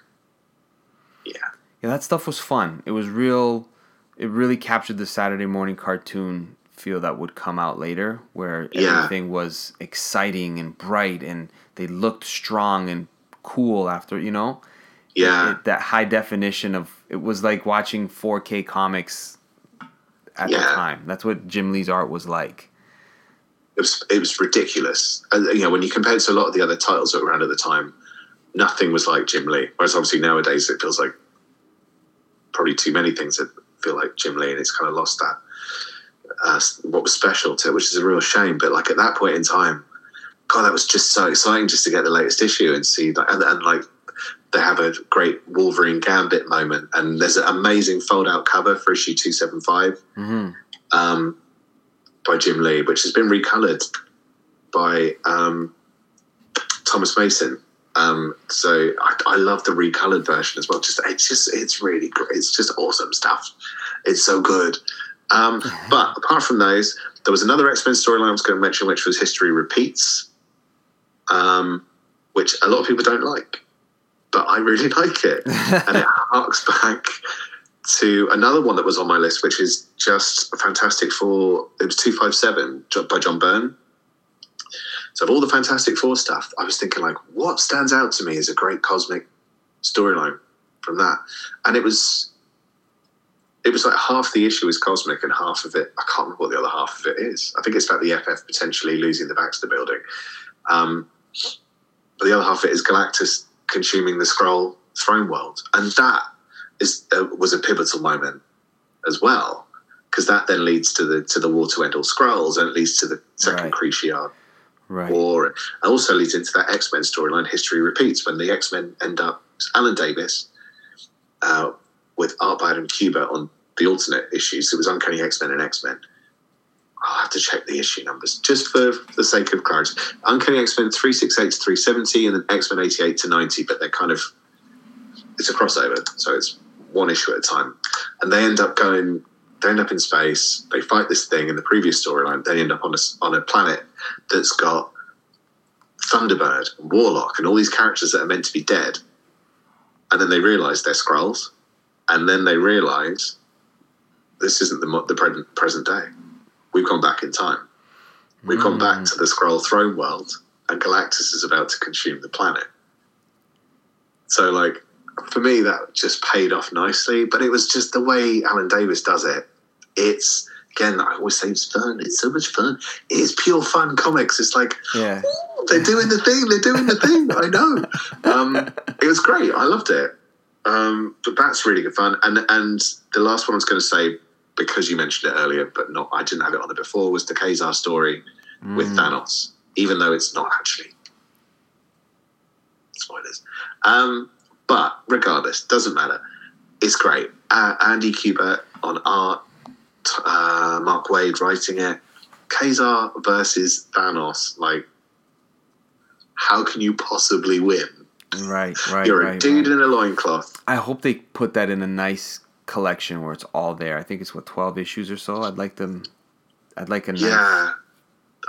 Yeah, Yeah, that stuff was fun. It was real. It really captured the Saturday morning cartoon feel that would come out later, where Yeah. everything was exciting and bright, and they looked strong and cool after you know. Yeah, It- that high definition of it was like watching 4K comics at the time. That's what Jim Lee's art was like. it was it was ridiculous. And, you know, when you compare it to a lot of the other titles that were around at the time, nothing was like Jim Lee. Whereas obviously nowadays it feels like probably too many things that feel like Jim Lee, and it's kind of lost that uh, what was special to it, which is a real shame. But like at that point in time, God, that was just so exciting just to get the latest issue and see that, and, and like they have a great Wolverine Gambit moment, and there's an amazing fold-out cover for issue two seven five hmm um, by Jim Lee, which has been recolored by um, Thomas Mason. Um, so I, I love the recolored version as well. Just it's just it's really great. It's just awesome stuff. It's so good. Um, but apart from those, there was another X Men storyline I was going to mention, which was History Repeats, um, which a lot of people don't like, but I really [LAUGHS] like it and it [LAUGHS] harks back to another one that was on my list, which is just Fantastic Four. It was two five seven by John Byrne. So of all the Fantastic Four stuff, I was thinking like, what stands out to me is a great cosmic storyline from that, and it was. It was like half the issue is cosmic and half of it, I can't remember what the other half of it is. I think it's about the FF potentially losing the Baxter building. Um, but the other half of it is Galactus consuming the Skrull throne world. And that is uh, was a pivotal moment as well because that then leads to the to the war to end all Skrulls and it leads to the second Right. Kree-Shi'ar Right. war and also leads into that X Men storyline. History repeats when the X Men end up Alan Davis uh, with Art by Adam Kubert on the alternate issues. It was Uncanny X Men and X Men. I'll have to check the issue numbers just for the sake of clarity. Uncanny X Men three six eight to three seventy and then X Men eighty eight to ninety, but they're kind of it's a crossover, so it's one issue at a time. And they end up going, they end up in space. They fight this thing in the previous storyline. They end up on a on a planet that's got Thunderbird and Warlock and all these characters that are meant to be dead. and then they realize they're Skrulls, and then they realize this isn't the the present day. We've gone back in time. We've gone back to the Skrull throne world, and Galactus is about to consume the planet. So, like, for me, that just paid off nicely. But it was just the way Alan Davis does it. It's again, I always say it's fun. It's so much fun. It's pure fun comics. It's like Yeah. they're doing the thing. They're doing the thing. I know. [LAUGHS] Um, it was great. I loved it. Um, but that's really good fun. And and the last one I was going to say because you mentioned it earlier, but not I didn't have it on it before was the Ka-Zar story with Mm. Thanos, even though it's not actually spoilers. Um, but regardless, doesn't matter. It's great. Uh, Andy Kubert on art, uh, Mark Waid writing it. Ka-Zar versus Thanos. Like, how can you possibly win? Right, right, You're right. a dude right. in a loincloth. I hope they put that in a nice collection where it's all there. I think it's what twelve issues or so. I'd like them. I'd like a nice. Yeah,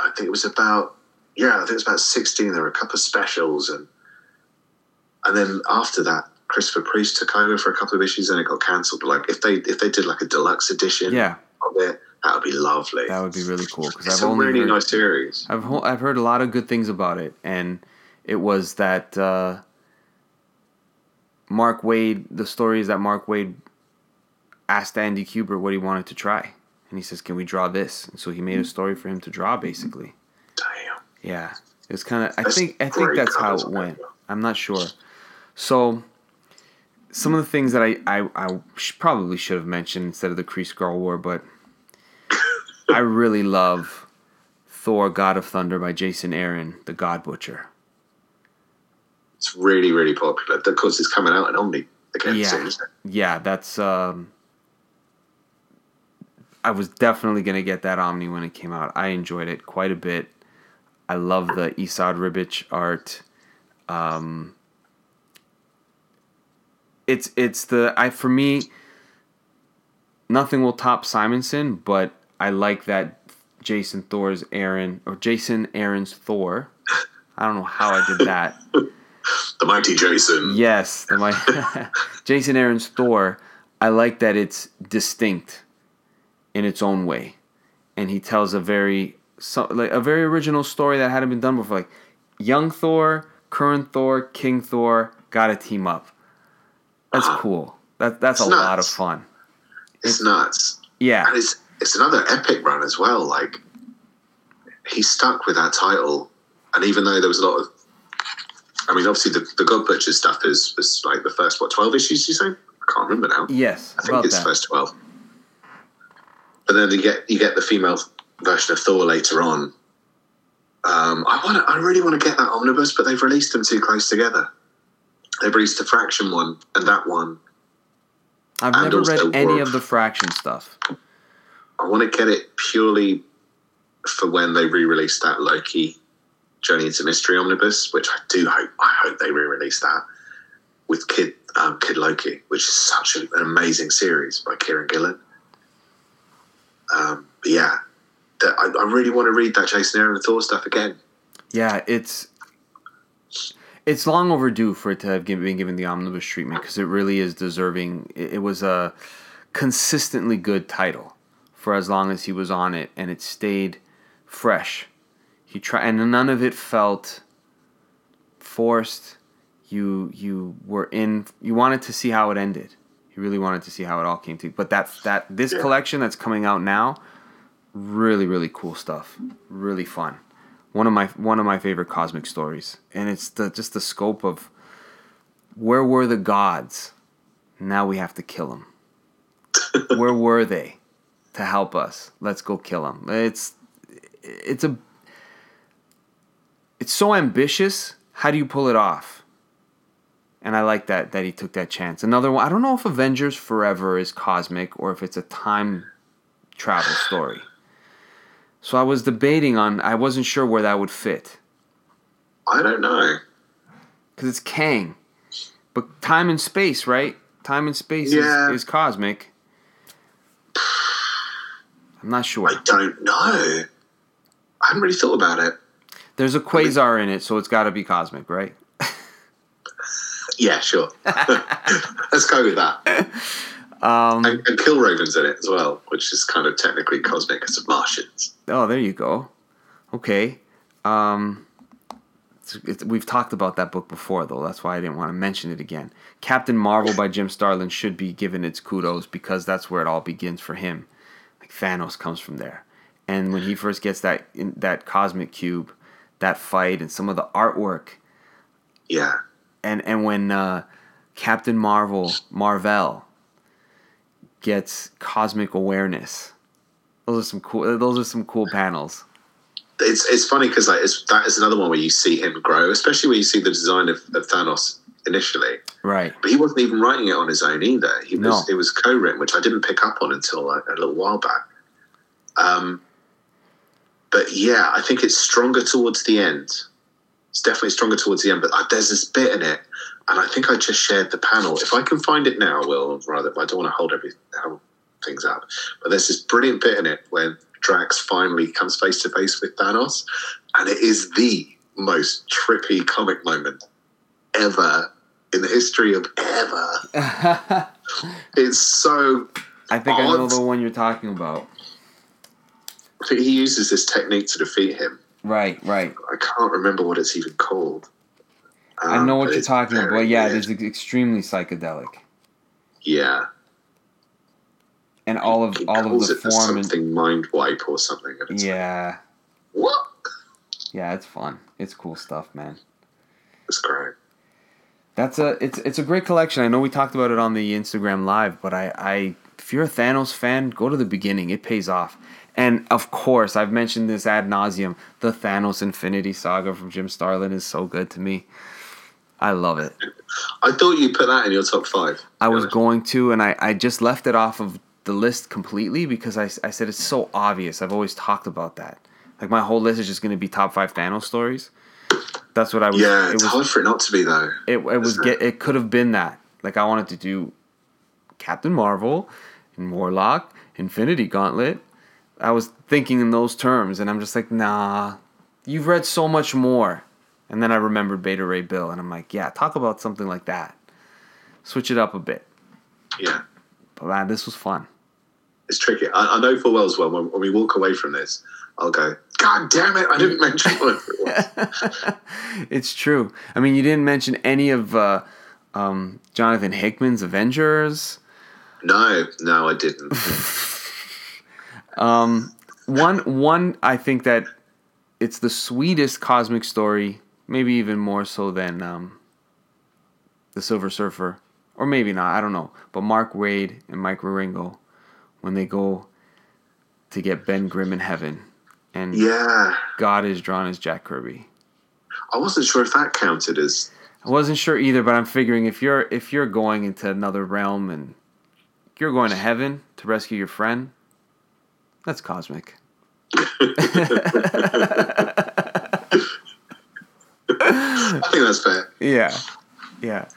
I think it was about yeah, I think it was about sixteen. There were a couple of specials, and and then after that, Christopher Priest took over for a couple of issues, and it got cancelled. But like if they if they did like a deluxe edition Yeah, of it, that would be lovely. that would be really cool because it's I've a only really heard, nice series. I've I've heard a lot of good things about it, and it was that uh, Mark Waid. The stories that Mark Waid asked Andy Kubert what he wanted to try, and he says, "Can we draw this?" And so he made a story for him to draw, basically. Damn, Yeah, it's kind of. I think I think that's how it went. I'm not sure. So, some of the things that I I, I sh- probably should have mentioned instead of the Kree Skrull War, but I really love Thor: God of Thunder by Jason Aaron, the God Butcher. it's really really popular. Of course, it's coming out in Omni again Yeah. Yeah, that's. um I was definitely gonna get that Omni when it came out. I enjoyed it quite a bit. I love the Esad Ribic art. Um, it's it's the I for me. Nothing will top Simonson, but I like that Jason Thor's Aaron or Jason Aaron's Thor. I don't know how I did that. [LAUGHS] The mighty Jason. Yes, the, my [LAUGHS] Jason Aaron's Thor. I like that it's distinct in its own way, and he tells a very so, like a very original story that hadn't been done before. Like young Thor, current Thor, King Thor got to team up. That's [GASPS] cool. That that's a It's lot of fun. It's nuts. Yeah, And it's it's another epic run as well. Like he stuck with that title, and even though there was a lot of, I mean, obviously the the God Butcher stuff is was like the first what twelve issues you say? I can't remember now. yes, I think about it's that. first twelve. But then you get you get the female version of Thor later on. Um, I want I really want to get that omnibus, but they've released them too close together. They've released the Fraction one and that one. I've and never read any Worf. of the Fraction stuff. I want to get it purely for when they re-release that Loki Journey into Mystery omnibus, which I do hope. I hope they re-release that with Kid um, Kid Loki, which is such an amazing series by Kieron Gillen. Um, but yeah, that, I, I really want to read that Jason Aaron and Thor stuff again. Yeah, it's it's long overdue for it to have been given the omnibus treatment because it really is deserving. It, it was a consistently good title for as long as he was on it, and it stayed fresh. He tried, and none of it felt forced. You you were in. You wanted to see how it ended. You really wanted to see how it all came to. But that's that this Yeah. collection that's coming out now, really really cool stuff. Really fun one of my one of my favorite cosmic stories, and it's the just the scope of where were the gods? Now we have to kill them. [LAUGHS] where were they to help us? Let's go kill them. It's it's a it's so ambitious. How do you pull it off? And I like that that he took that chance. Another one. I don't know if Avengers Forever is cosmic or if it's a time travel story. So I was debating on. I wasn't sure where that would fit I don't know. because it's Kang, but time and space, right? Time and space Yeah. is, is cosmic. I'm not sure. I don't know. I hadn't really thought about it. There's a quasar in it, so it's got to be cosmic, right? Yeah, sure. [LAUGHS] Let's go with that. Um, And, and Killraven's in it as well, which is kind of technically cosmic because of Martians. oh, there you go. Okay. Um, it's, it's, we've talked about that book before, though. That's why I didn't want to mention it again. Captain Marvel by Jim Starlin should be given its kudos because that's where it all begins for him. Like Thanos comes from there, and when he first gets that in, that cosmic cube, that fight, and some of the artwork, Yeah. And and when uh, Captain Marvel Marvel gets cosmic awareness, those are some cool. Those are some cool panels. It's it's funny because like it's, that is another one where you see him grow, especially when you see the design of, of Thanos initially. Right. But he wasn't even writing it on his own either. He was No. it was co-written, which I didn't pick up on until like, a little while back. Um, but yeah, I think it's stronger towards the end. It's definitely stronger towards the end. But uh, there's this bit in it, and I think I just shared the panel. If I can find it now, will rather. I don't want to hold every hold things up. But there's this brilliant bit in it when Drax finally comes face to face with Thanos, and it is the most trippy comic moment ever in the history of ever. [LAUGHS] It's so. I think I know the one you're talking about. I think he uses this technique to defeat him. Right, right. I can't remember what it's even called. I Um, know what you're talking about. Yeah, it weird. is ex- extremely psychedelic, Yeah, and all of he all of the it form and mind wipe or something. It's like, yeah, what? yeah, it's fun. It's cool stuff, man. It's great. That's a it's it's a great collection. I know we talked about it on the Instagram live, but I I if you're a Thanos fan, go to the beginning. It pays off. And of course, I've mentioned this ad nauseum. The Thanos Infinity Saga from Jim Starlin is so good to me. I love it. I thought you put that in your top five. I was going to, and I, I just left it off of the list completely because I, I said it's so obvious. I've always talked about that. Like my whole list is just going to be top five Thanos stories. That's what I was. Yeah, it it's was. hard for it not to be though. It, it was get. It could have been that. Like I wanted to do Captain Marvel and Warlock, Infinity Gauntlet. I was thinking in those terms, and I'm just like, nah. You've read so much more. And then I remembered Beta Ray Bill, and I'm like, yeah, talk about something like that. Switch it up a bit. Yeah, But man, this was fun. it's tricky. I, I know full well as well. When, when we walk away from this, I'll go, God damn it! I didn't mention whatever it [LAUGHS] it's true. I mean, you didn't mention any of uh, um, Jonathan Hickman's Avengers. No, no, I didn't. [LAUGHS] Um, one, one, I think that it's the sweetest cosmic story, maybe even more so than um, the Silver Surfer, or maybe not. I don't know. But Mark Waid and Mike Wieringo, when they go to get Ben Grimm in heaven, and yeah, God is drawn as Jack Kirby. I wasn't sure if that counted as. I wasn't sure either, but I'm figuring if you're if you're going into another realm and you're going to heaven to rescue your friend, that's cosmic. I think that's fair. Yeah. Yeah.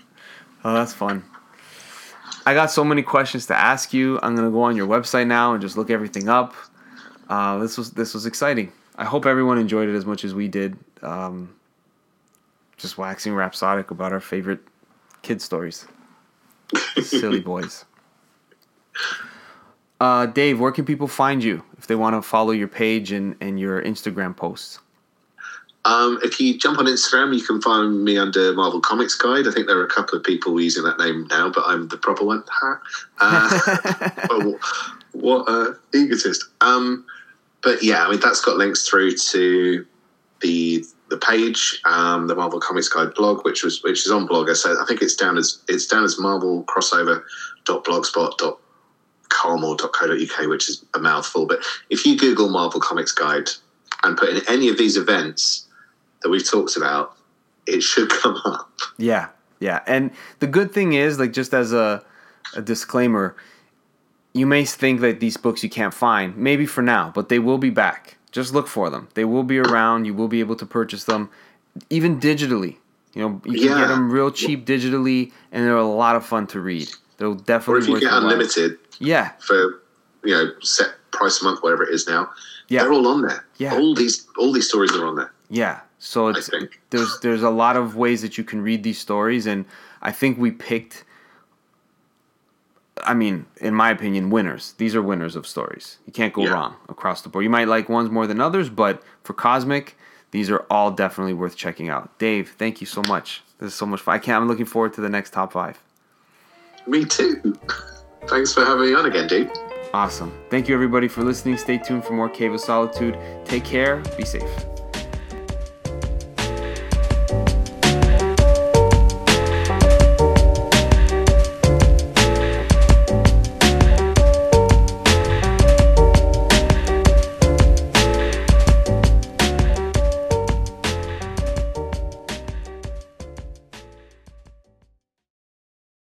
Oh, that's fun. I got so many questions to ask you. I'm gonna go on your website now and just look everything up. Uh, this was this was exciting. I hope everyone enjoyed it as much as we did. Um, just waxing rhapsodic about our favorite kid stories. [LAUGHS] Silly boys. Uh, Dave, where can people find you if they want to follow your page and, and your Instagram posts? Um, if you jump on Instagram, you can find me under Marvel Comics Guide. I think there are a couple of people using that name now, but I'm the proper one. Uh, [LAUGHS] what uh, egotist. Um, but yeah, I mean that's got links through to the the page, um, the Marvel Comics Guide blog, which was which is on Blogger. So I think it's down as it's down as Marvel crossover or .co.uk, which is a mouthful. But if you Google Marvel Comics Guide and put in any of these events that we've talked about, it should [LAUGHS] come up. Yeah, yeah. And the good thing is, like, just as a, a disclaimer, you may think that these books you can't find, maybe for now, but they will be back. Just look for them. They will be around. You will be able to purchase them, even digitally. You know, you can Yeah. get them real cheap digitally, and they're a lot of fun to read. They're Or definitely if you get unlimited Yeah, for you know set price a month, whatever it is now, Yeah. they're all on there. Yeah. all these all these stories are on there. yeah. So it's think. there's there's a lot of ways that you can read these stories, and I think we picked. I mean, in my opinion, winners. These are winners of stories. You can't go Yeah. wrong across the board. You might like ones more than others, but for Cosmic, these are all definitely worth checking out. Dave, thank you so much. This is so much fun. I can't. I'm looking forward to the next top five. Me too. [LAUGHS] Thanks for having me on again, dude. Awesome. Thank you everybody for listening. Stay tuned for more Cave of Solitude. Take care. Be safe.